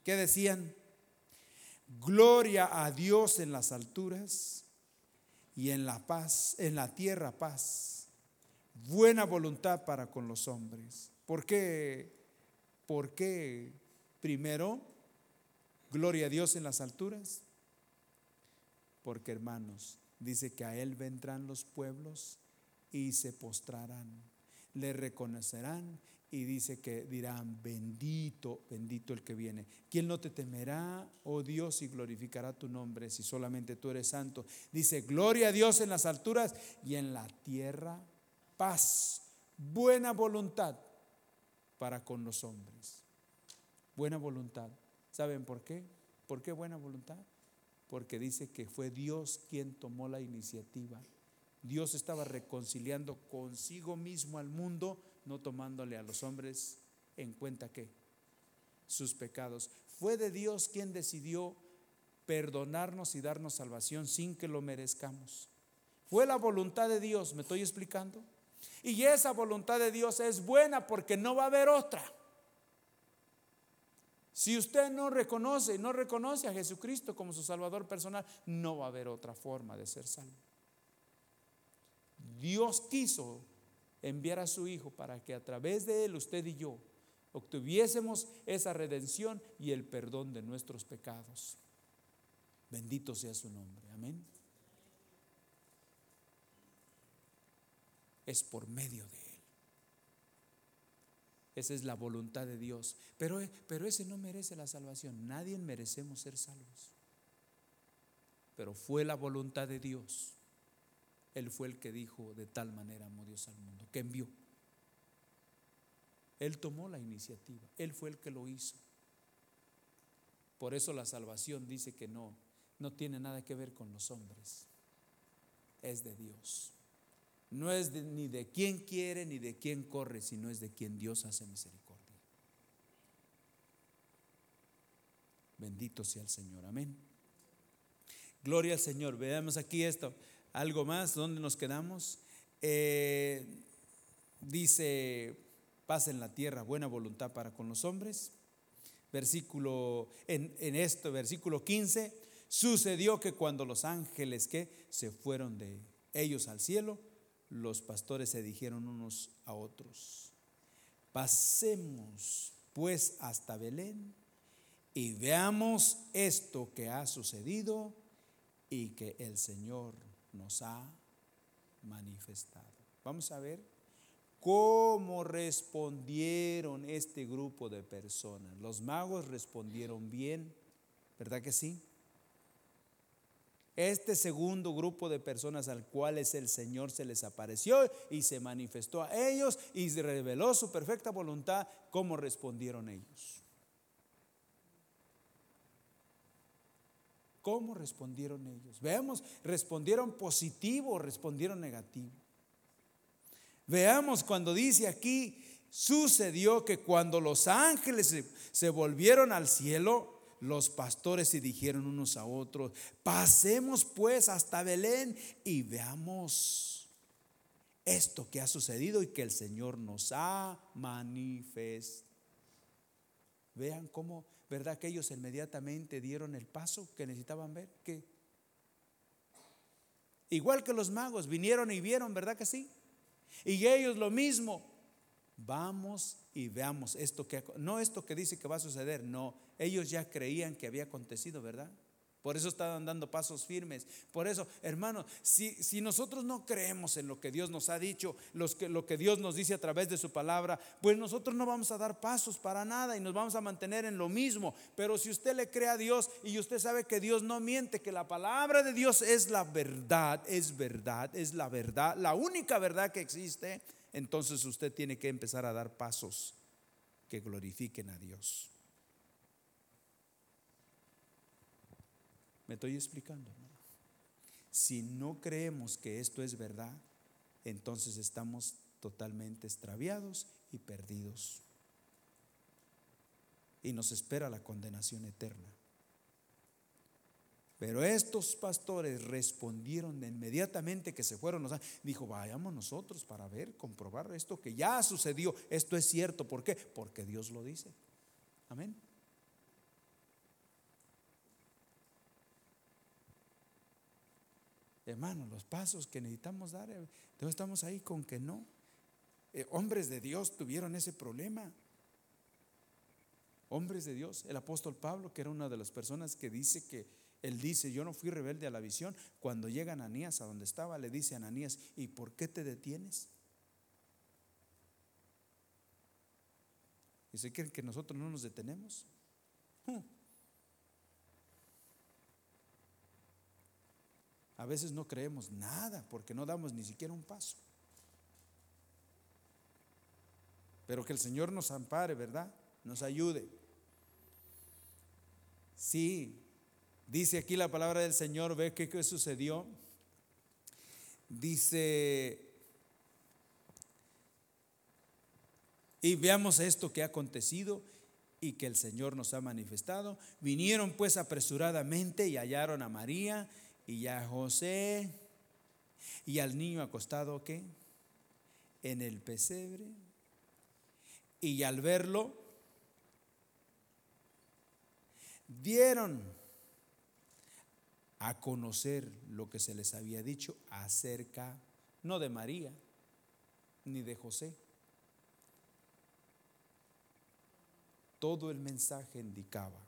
¿qué decían? Gloria a Dios en las alturas y en la paz, en la tierra paz. Buena voluntad para con los hombres. ¿Por qué? ¿Por qué primero gloria a Dios en las alturas? Porque hermanos, dice que a Él vendrán los pueblos y se postrarán, le reconocerán y dice que dirán, bendito, bendito el que viene. ¿Quién no te temerá, oh Dios, y glorificará tu nombre si solamente tú eres santo? Dice, gloria a Dios en las alturas y en la tierra paz, buena voluntad para con los hombres. Buena voluntad. ¿Saben por qué? ¿Por qué buena voluntad? Porque dice que fue Dios quien tomó la iniciativa. Dios estaba reconciliando consigo mismo al mundo, no tomándole a los hombres en cuenta que sus pecados. Fue de Dios quien decidió perdonarnos y darnos salvación sin que lo merezcamos. Fue la voluntad de Dios, ¿me estoy explicando? Y esa voluntad de Dios es buena porque no va a haber otra. Si usted no reconoce, no reconoce a Jesucristo como su Salvador personal, no va a haber otra forma de ser salvo. Dios quiso enviar a su Hijo para que a través de Él, usted y yo, obtuviésemos esa redención y el perdón de nuestros pecados. Bendito sea su nombre. Amén. Es por medio de Él. Esa es la voluntad de Dios. Pero, pero ese no merece la salvación. Nadie merecemos ser salvos. Pero fue la voluntad de Dios. Él fue el que dijo, de tal manera amó Dios al mundo, que envió. Él tomó la iniciativa. Él fue el que lo hizo. Por eso la salvación dice que no, no tiene nada que ver con los hombres. Es de Dios. No es ni de quien quiere ni de quien corre, sino es de quien Dios hace misericordia. Bendito sea el Señor, amén. Gloria al Señor. Veamos aquí esto. Algo más, ¿dónde nos quedamos? Eh, dice, paz en la tierra, buena voluntad para con los hombres. Versículo, en, en esto, versículo 15, sucedió que cuando los ángeles que se fueron de ellos al cielo, los pastores se dijeron unos a otros, pasemos pues hasta Belén y veamos esto que ha sucedido y que el Señor nos ha manifestado. Vamos a ver cómo respondieron este grupo de personas. Los magos respondieron bien, ¿verdad que sí? Este segundo grupo de personas al cuales el Señor se les apareció y se manifestó a ellos y reveló su perfecta voluntad, ¿cómo respondieron ellos? ¿Cómo respondieron ellos? Veamos, ¿respondieron positivo o respondieron negativo? Veamos cuando dice aquí, sucedió que cuando los ángeles se, se volvieron al cielo, los pastores y dijeron unos a otros, pasemos pues hasta Belén y veamos esto que ha sucedido y que el Señor nos ha manifestado. Vean cómo, ¿verdad? Que ellos inmediatamente dieron el paso que necesitaban ver. que Igual que los magos vinieron y vieron, ¿verdad que sí? Y ellos lo mismo. Vamos y veamos esto que no esto que dice que va a suceder, no, ellos ya creían que había acontecido, ¿verdad? Por eso estaban dando pasos firmes. Por eso, hermanos, si, si, nosotros no creemos en lo que Dios nos ha dicho, que, lo que Dios nos dice a través de su palabra, pues nosotros no vamos a dar pasos para nada y nos vamos a mantener en lo mismo. Pero si usted le cree a Dios y usted sabe que Dios no miente, que la palabra de Dios es la verdad, es verdad, es la verdad, la única verdad que existe, entonces usted tiene que empezar a dar pasos que glorifiquen a Dios. Me estoy explicando. Si no creemos que esto es verdad, entonces estamos totalmente extraviados y perdidos. Y nos espera la condenación eterna. Pero estos pastores respondieron de inmediatamente que se fueron. Dijo, vayamos nosotros para ver, comprobar esto que ya sucedió. Esto es cierto. ¿Por qué? Porque Dios lo dice. Amén. Hermano, los pasos que necesitamos dar, eh, todos estamos ahí con que no. Eh, hombres de Dios tuvieron ese problema. Hombres de Dios. El apóstol Pablo, que era una de las personas que dice que él dice, yo no fui rebelde a la visión. Cuando llega Ananías a donde estaba, le dice a Ananías, ¿y por qué te detienes? ¿Y se creen que nosotros no nos detenemos? A veces no creemos nada porque no damos ni siquiera un paso. Pero que el Señor nos ampare, ¿verdad? Nos ayude. Sí, dice aquí la palabra del Señor, ve qué, sucedió. Dice, y veamos esto que ha acontecido y que el Señor nos ha manifestado. Vinieron pues apresuradamente y hallaron a María y a José y al niño acostado ¿qué? en el pesebre. Y al verlo, dieron a conocer lo que se les había dicho acerca, no de María, ni de José. Todo el mensaje indicaba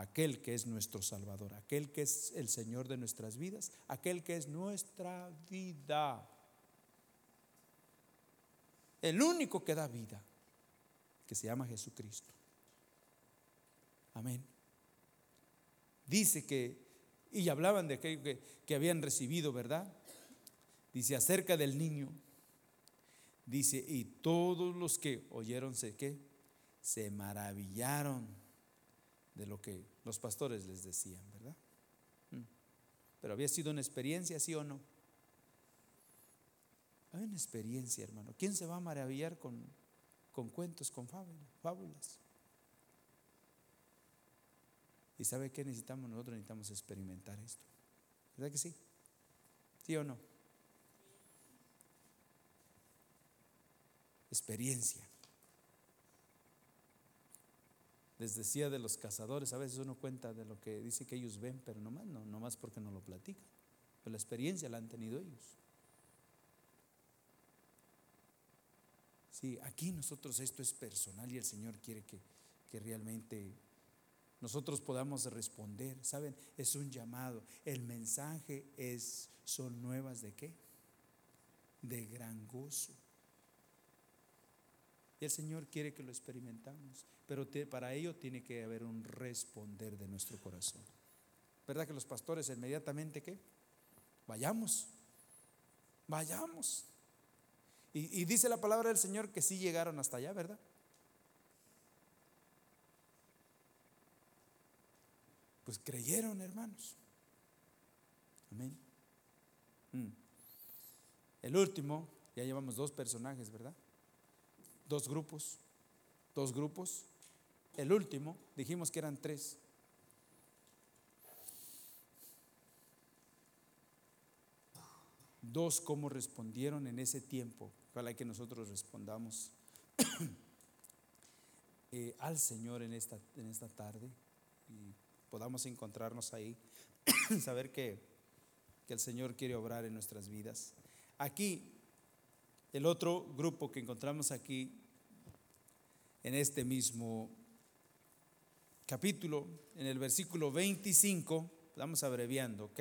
aquel que es nuestro Salvador, aquel que es el Señor de nuestras vidas, aquel que es nuestra vida. El único que da vida, que se llama Jesucristo. Amén. Dice que, y hablaban de aquello que, que habían recibido, ¿verdad? Dice acerca del niño. Dice, y todos los que oyeron, ¿qué? Se maravillaron de lo que los pastores les decían, ¿verdad? Mm. Pero había sido una experiencia, sí o no. Hay una experiencia, hermano. ¿Quién se va a maravillar con, con cuentos, con fábulas? ¿Y sabe qué necesitamos nosotros? Necesitamos experimentar esto. ¿Verdad que sí? ¿Sí o no? Experiencia. Les decía de los cazadores, a veces uno cuenta de lo que dice que ellos ven, pero nomás no, nomás porque no lo platican. Pero la experiencia la han tenido ellos. Sí, aquí nosotros esto es personal y el Señor quiere que, que realmente nosotros podamos responder. ¿Saben? Es un llamado. El mensaje es, son nuevas de qué? De gran gozo. Y el Señor quiere que lo experimentamos, pero para ello tiene que haber un responder de nuestro corazón. ¿Verdad que los pastores inmediatamente qué? Vayamos, vayamos. Y, dice la palabra del Señor que sí llegaron hasta allá, ¿verdad? Pues creyeron, hermanos. Amén. Mm. El último, ya llevamos dos personajes, ¿verdad? dos grupos, dos grupos. El último, dijimos que eran tres. Dos, cómo respondieron en ese tiempo. Ojalá que nosotros respondamos eh, al Señor en esta, en esta tarde y podamos encontrarnos ahí, saber que, que el Señor quiere obrar en nuestras vidas. Aquí, el otro grupo que encontramos aquí en este mismo capítulo, en el versículo 25, vamos abreviando, ¿ok?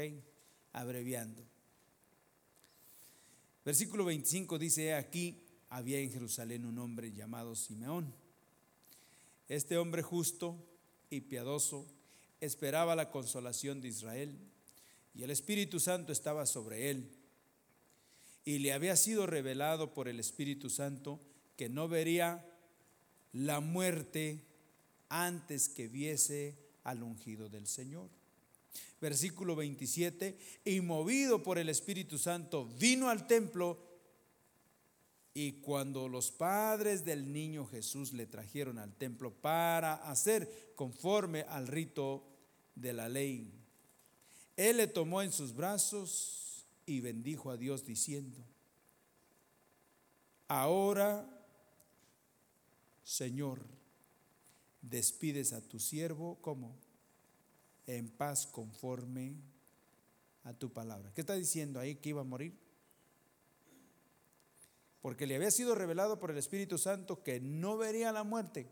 Abreviando. Versículo 25 dice, aquí había en Jerusalén un hombre llamado Simeón. Este hombre justo y piadoso esperaba la consolación de Israel y el Espíritu Santo estaba sobre él. Y le había sido revelado por el Espíritu Santo que no vería la muerte antes que viese al ungido del Señor. Versículo 27, y movido por el Espíritu Santo, vino al templo y cuando los padres del niño Jesús le trajeron al templo para hacer conforme al rito de la ley, él le tomó en sus brazos y bendijo a Dios diciendo, ahora, Señor, despides a tu siervo como en paz conforme a tu palabra. ¿Qué está diciendo ahí que iba a morir? Porque le había sido revelado por el Espíritu Santo que no vería la muerte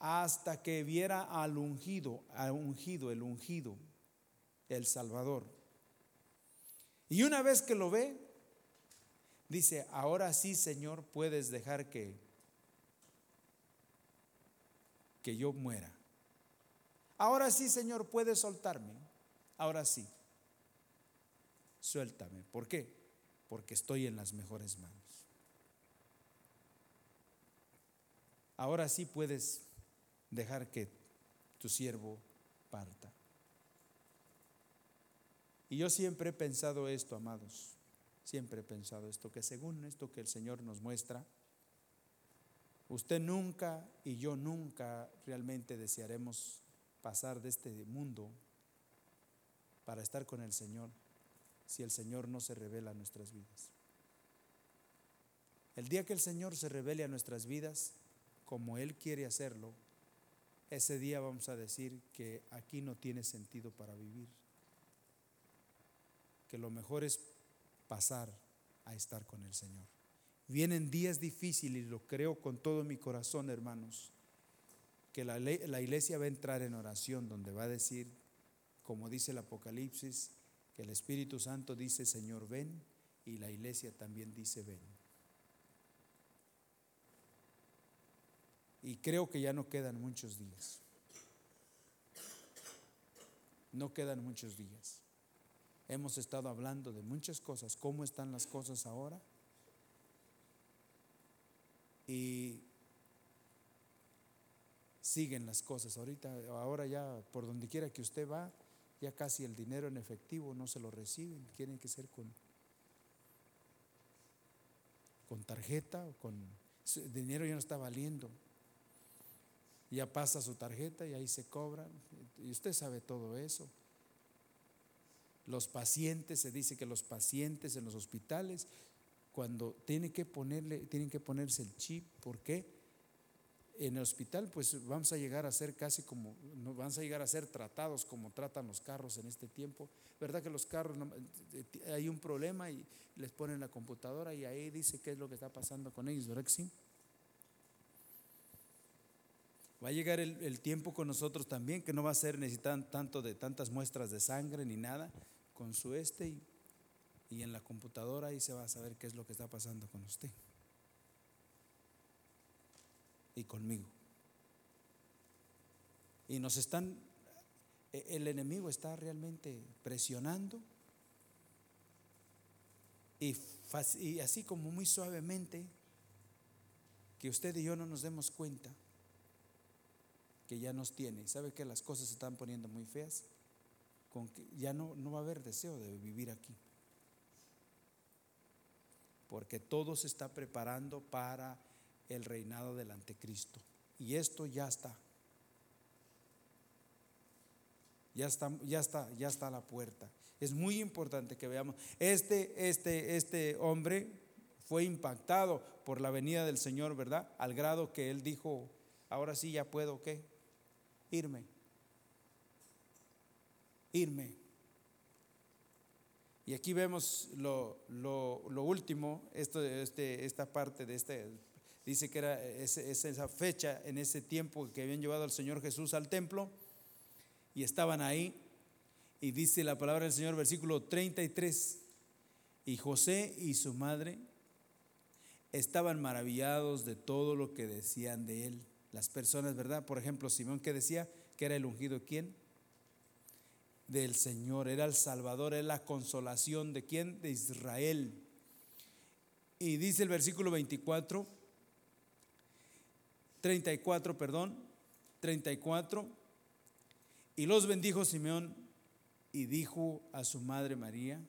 hasta que viera al ungido, al ungido, el ungido, el Salvador. Y una vez que lo ve, dice, ahora sí, Señor, puedes dejar que que yo muera. Ahora sí, Señor, puedes soltarme. Ahora sí. Suéltame. ¿Por qué? Porque estoy en las mejores manos. Ahora sí puedes dejar que tu siervo parta. Y yo siempre he pensado esto, amados. Siempre he pensado esto, que según esto que el Señor nos muestra, Usted nunca y yo nunca realmente desearemos pasar de este mundo para estar con el Señor si el Señor no se revela a nuestras vidas. El día que el Señor se revele a nuestras vidas, como Él quiere hacerlo, ese día vamos a decir que aquí no tiene sentido para vivir, que lo mejor es pasar a estar con el Señor. Vienen días difíciles, lo creo con todo mi corazón, hermanos, que la, la iglesia va a entrar en oración donde va a decir, como dice el Apocalipsis, que el Espíritu Santo dice, Señor, ven, y la iglesia también dice, ven. Y creo que ya no quedan muchos días. No quedan muchos días. Hemos estado hablando de muchas cosas. ¿Cómo están las cosas ahora? Y siguen las cosas. Ahorita, ahora ya por donde quiera que usted va, ya casi el dinero en efectivo no se lo reciben, tiene que ser con, con tarjeta o con el dinero ya no está valiendo. Ya pasa su tarjeta y ahí se cobra. Y usted sabe todo eso. Los pacientes, se dice que los pacientes en los hospitales cuando tiene que ponerle, tienen que ponerse el chip, ¿por qué? En el hospital, pues vamos a llegar a ser casi como, vamos a llegar a ser tratados como tratan los carros en este tiempo. ¿Verdad que los carros, eh, hay un problema y les ponen la computadora y ahí dice qué es lo que está pasando con ellos, ¿verdad? Va a llegar el, el, tiempo con nosotros también, que no va a ser necesitan tanto de tantas muestras de sangre ni nada, con su este y y en la computadora ahí se va a saber qué es lo que está pasando con usted y conmigo. Y nos están, e, el enemigo está realmente presionando y, y así como muy suavemente que usted y yo no nos demos cuenta que ya nos tiene. ¿Sabe que las cosas se están poniendo muy feas? Con que ya no, no va a haber deseo de vivir aquí porque todo se está preparando para el reinado del anticristo. y esto ya está. Ya está, ya está, ya está la puerta. Es muy importante que veamos. Este, este, este hombre fue impactado por la venida del Señor, ¿verdad? Al grado que él dijo, ahora sí ya puedo, ¿qué? Irme. Irme. Y aquí vemos lo, último, esto, este, esta parte de este, dice que era esa fecha, en ese tiempo que habían llevado al Señor Jesús al templo y estaban ahí. Y dice la palabra del Señor, versículo 33, y José y su madre estaban maravillados de todo lo que decían de él. Las personas, ¿verdad? Por ejemplo, Simón que decía que era el ungido, ¿quién? Del Señor, era el Salvador, era la consolación de quién? De Israel. Y dice el versículo 24, 34, perdón, 34, y los bendijo Simeón y dijo a su madre María,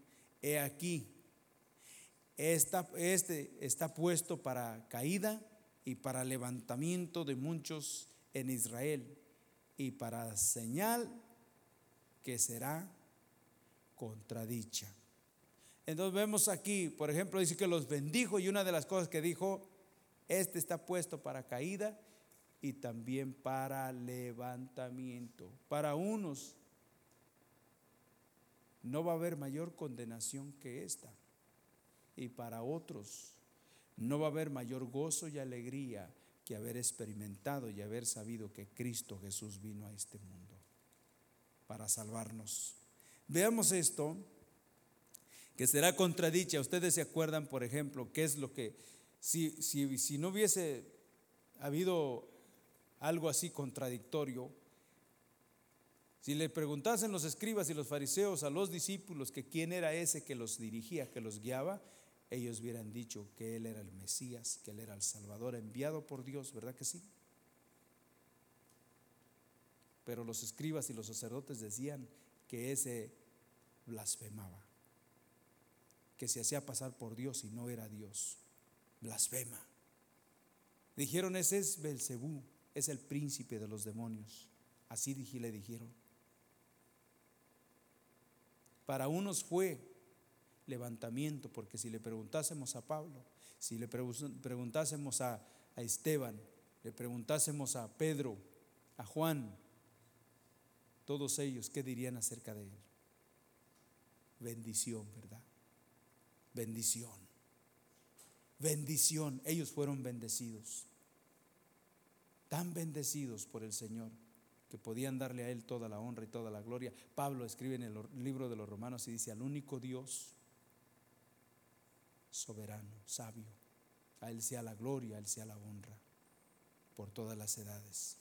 he aquí, este está puesto para caída y para levantamiento de muchos en Israel y para señal que será contradicha. Entonces vemos aquí, por ejemplo, dice que los bendijo y una de las cosas que dijo, este está puesto para caída y también para levantamiento. Para unos no va a haber mayor condenación que esta y para otros no va a haber mayor gozo y alegría que haber experimentado y haber sabido que Cristo Jesús vino a este mundo para salvarnos. Veamos esto, que será contradicha. Ustedes se acuerdan, por ejemplo, qué es lo que, si, si, si no hubiese habido algo así contradictorio, si le preguntasen los escribas y los fariseos a los discípulos que quién era ese que los dirigía, que los guiaba, ellos hubieran dicho que Él era el Mesías, que Él era el Salvador enviado por Dios, ¿verdad que sí? Pero los escribas y los sacerdotes decían que ese blasfemaba, que se hacía pasar por Dios y no era Dios. Blasfema. Dijeron, ese es Belcebú, es el príncipe de los demonios. Así le dijeron. Para unos fue levantamiento, porque si le preguntásemos a Pablo, si le preguntásemos a, a Esteban, le preguntásemos a Pedro, a Juan, todos ellos, ¿qué dirían acerca de él? Bendición, ¿verdad? Bendición. Bendición. Ellos fueron bendecidos. Tan bendecidos por el Señor que podían darle a Él toda la honra y toda la gloria. Pablo escribe en el libro de los Romanos y dice, al único Dios soberano, sabio. A Él sea la gloria, a Él sea la honra por todas las edades.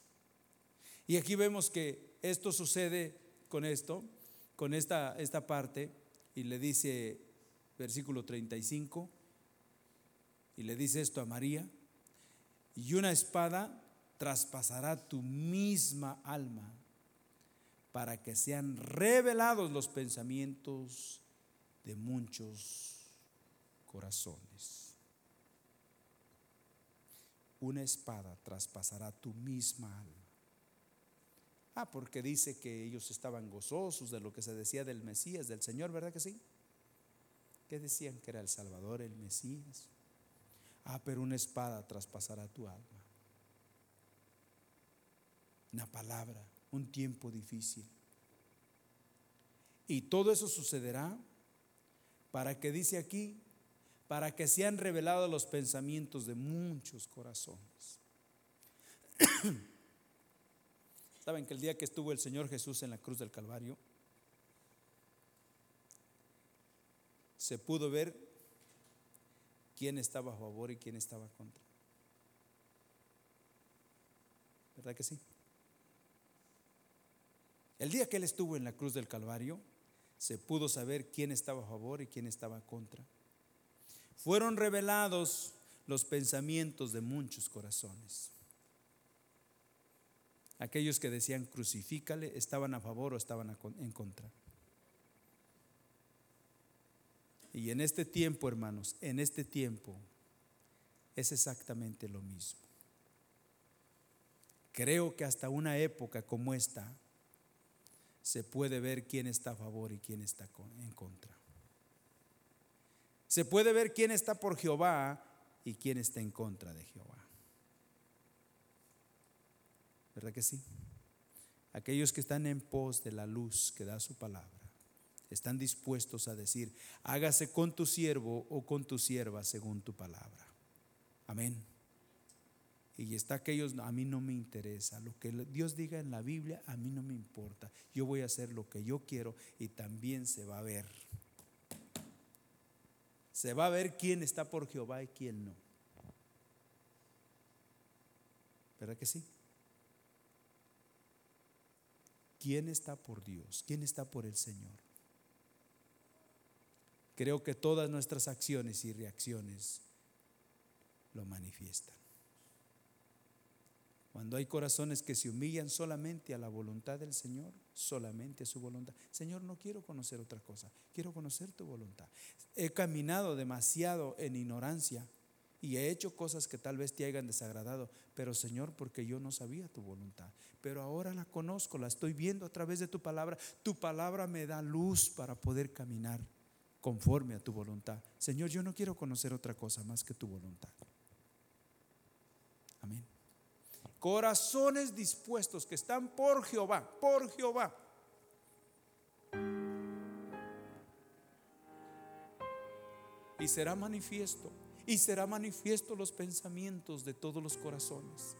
Y aquí vemos que esto sucede con esto, con esta, esta parte, y le dice versículo 35, y le dice esto a María, y una espada traspasará tu misma alma para que sean revelados los pensamientos de muchos corazones. Una espada traspasará tu misma alma. Ah, porque dice que ellos estaban gozosos de lo que se decía del Mesías, del Señor, ¿verdad que sí? Que decían que era el Salvador, el Mesías. Ah, pero una espada traspasará tu alma. Una palabra, un tiempo difícil. Y todo eso sucederá para que dice aquí, para que sean revelados los pensamientos de muchos corazones. ¿Saben que el día que estuvo el Señor Jesús en la cruz del Calvario, se pudo ver quién estaba a favor y quién estaba contra? ¿Verdad que sí? El día que Él estuvo en la cruz del Calvario, se pudo saber quién estaba a favor y quién estaba contra fueron revelados los pensamientos de muchos corazones. Aquellos que decían crucifícale estaban a favor o estaban en contra. Y en este tiempo, hermanos, en este tiempo es exactamente lo mismo. creo que hasta una época como esta se puede ver quién está a favor y quién está en contra. Se puede ver quién está por Jehová y quién está en contra de Jehová. ¿Verdad que sí? Aquellos que están en pos de la luz que da su palabra, están dispuestos a decir, hágase con tu siervo o con tu sierva según tu palabra. Amén. Y está aquellos, a mí no me interesa. Lo que Dios diga en la Biblia, a mí no me importa. Yo voy a hacer lo que yo quiero y también se va a ver. Se va a ver quién está por Jehová y quién no. ¿Verdad que sí? ¿Quién está por Dios? ¿Quién está por el Señor? Creo que todas nuestras acciones y reacciones lo manifiestan. Cuando hay corazones que se humillan solamente a la voluntad del Señor, solamente a su voluntad. Señor, no quiero conocer otra cosa, quiero conocer tu voluntad. He caminado demasiado en ignorancia y he hecho cosas que tal vez te hayan desagradado, pero Señor, porque yo no sabía tu voluntad. Pero ahora la conozco, la estoy viendo a través de tu palabra. Tu palabra me da luz para poder caminar conforme a tu voluntad. Señor, yo no quiero conocer otra cosa más que tu voluntad. Amén corazones dispuestos que están por Jehová, por Jehová. Y será manifiesto, y será manifiesto los pensamientos de todos los corazones.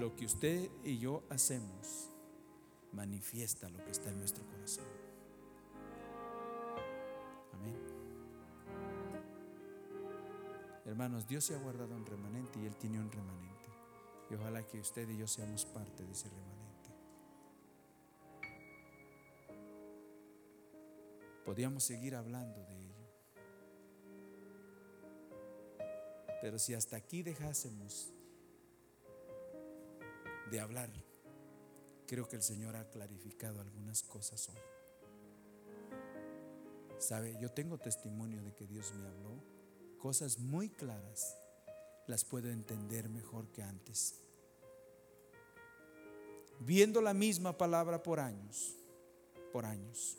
Lo que usted y yo hacemos manifiesta lo que está en nuestro corazón. Hermanos, Dios se ha guardado un remanente y Él tiene un remanente. Y ojalá que usted y yo seamos parte de ese remanente. Podríamos seguir hablando de Pero si hasta aquí dejásemos de hablar, creo que el Señor ha clarificado algunas cosas hoy. Sabe, yo tengo testimonio de que Dios me habló cosas muy claras, las puedo entender mejor que antes. Viendo la misma palabra por años, por años,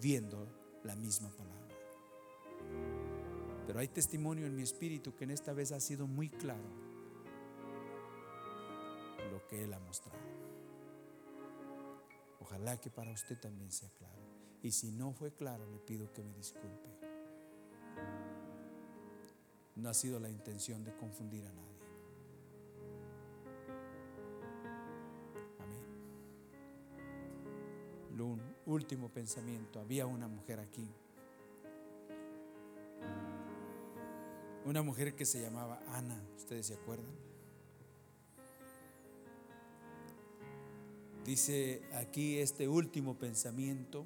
viendo la misma palabra. Pero hay testimonio en mi espíritu que en esta vez ha sido muy claro lo que Él ha mostrado. Ojalá que para usted también sea claro. Y si no fue claro, le pido que me disculpe. No ha sido la intención de confundir a nadie. Amén. Un último pensamiento. Había una mujer aquí. Una mujer que se llamaba Ana. ¿Ustedes se acuerdan? Dice aquí este último pensamiento.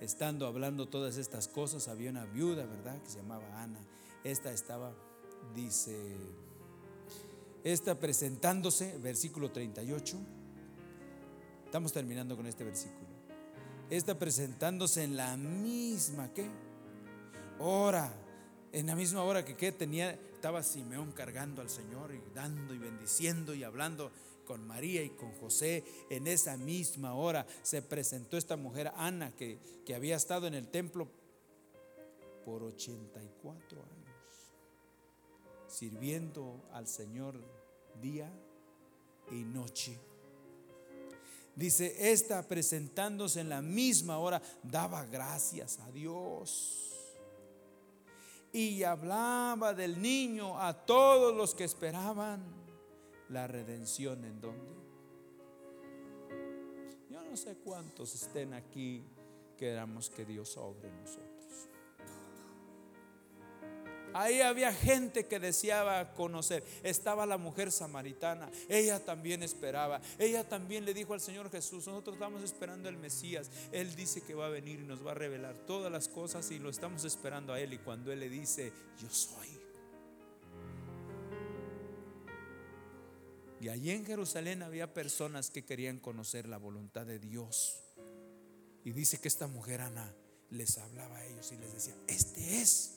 Estando hablando todas estas cosas, había una viuda, ¿verdad? Que se llamaba Ana esta estaba, dice, esta presentándose, versículo 38. Estamos terminando con este versículo. Esta presentándose en la misma, ¿qué? Hora. En la misma hora que ¿qué? tenía, estaba Simeón cargando al Señor y dando y bendiciendo y hablando con María y con José. En esa misma hora se presentó esta mujer, Ana, que, que había estado en el templo por 84 años sirviendo al Señor día y noche. Dice, esta presentándose en la misma hora, daba gracias a Dios. Y hablaba del niño a todos los que esperaban la redención en donde. Yo no sé cuántos estén aquí, queramos que Dios obre nosotros. Ahí había gente que deseaba conocer. Estaba la mujer samaritana. Ella también esperaba. Ella también le dijo al Señor Jesús, nosotros estamos esperando al Mesías. Él dice que va a venir y nos va a revelar todas las cosas y lo estamos esperando a Él. Y cuando Él le dice, yo soy. Y allí en Jerusalén había personas que querían conocer la voluntad de Dios. Y dice que esta mujer Ana les hablaba a ellos y les decía, este es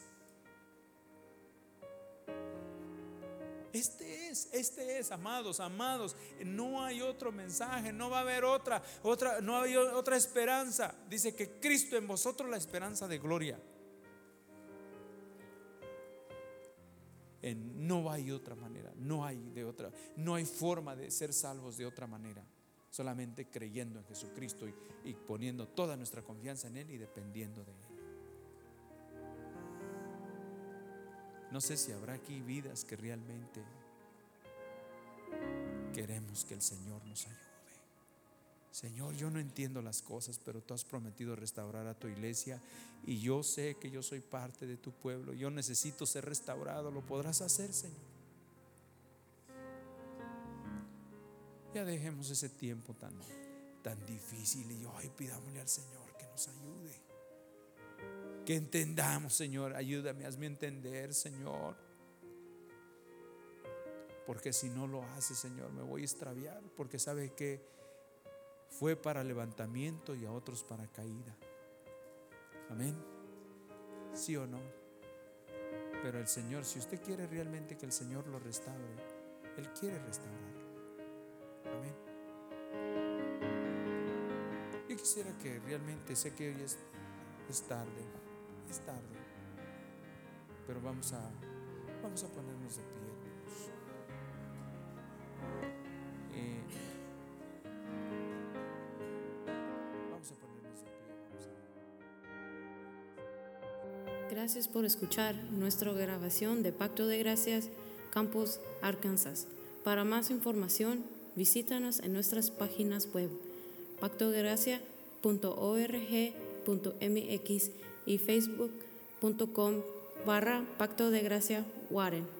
Este es, este es, amados, amados. No hay otro mensaje, no va a haber otra, otra, no hay otra esperanza. Dice que Cristo en vosotros la esperanza de gloria. no hay otra manera, no hay de otra, no hay forma de ser salvos de otra manera. Solamente creyendo en Jesucristo y poniendo toda nuestra confianza en Él y dependiendo de Él. No sé si habrá aquí vidas que realmente queremos que el Señor nos ayude. Señor, yo no entiendo las cosas, pero tú has prometido restaurar a tu iglesia y yo sé que yo soy parte de tu pueblo. Yo necesito ser restaurado. ¿Lo podrás hacer, Señor? Ya dejemos ese tiempo tan, tan difícil y hoy pidámosle al Señor que nos ayude. Que entendamos, Señor. Ayúdame, hazme entender, Señor. Porque si no lo hace, Señor, me voy a extraviar. Porque sabe que fue para levantamiento y a otros para caída. Amén. ¿Sí o no? Pero el Señor, si usted quiere realmente que el Señor lo restaure, Él quiere restaurarlo. Amén. Yo quisiera que realmente, sé que hoy es, es tarde, es tarde. Pero vamos a, vamos a ponernos de pie, eh, vamos a ponernos de pie. Gracias por escuchar nuestra grabación de Pacto de Gracias, Campus Arkansas. Para más información, visítanos en nuestras páginas web pactodegracia.org.mx y facebook.com barra Pacto de Gracia Warren.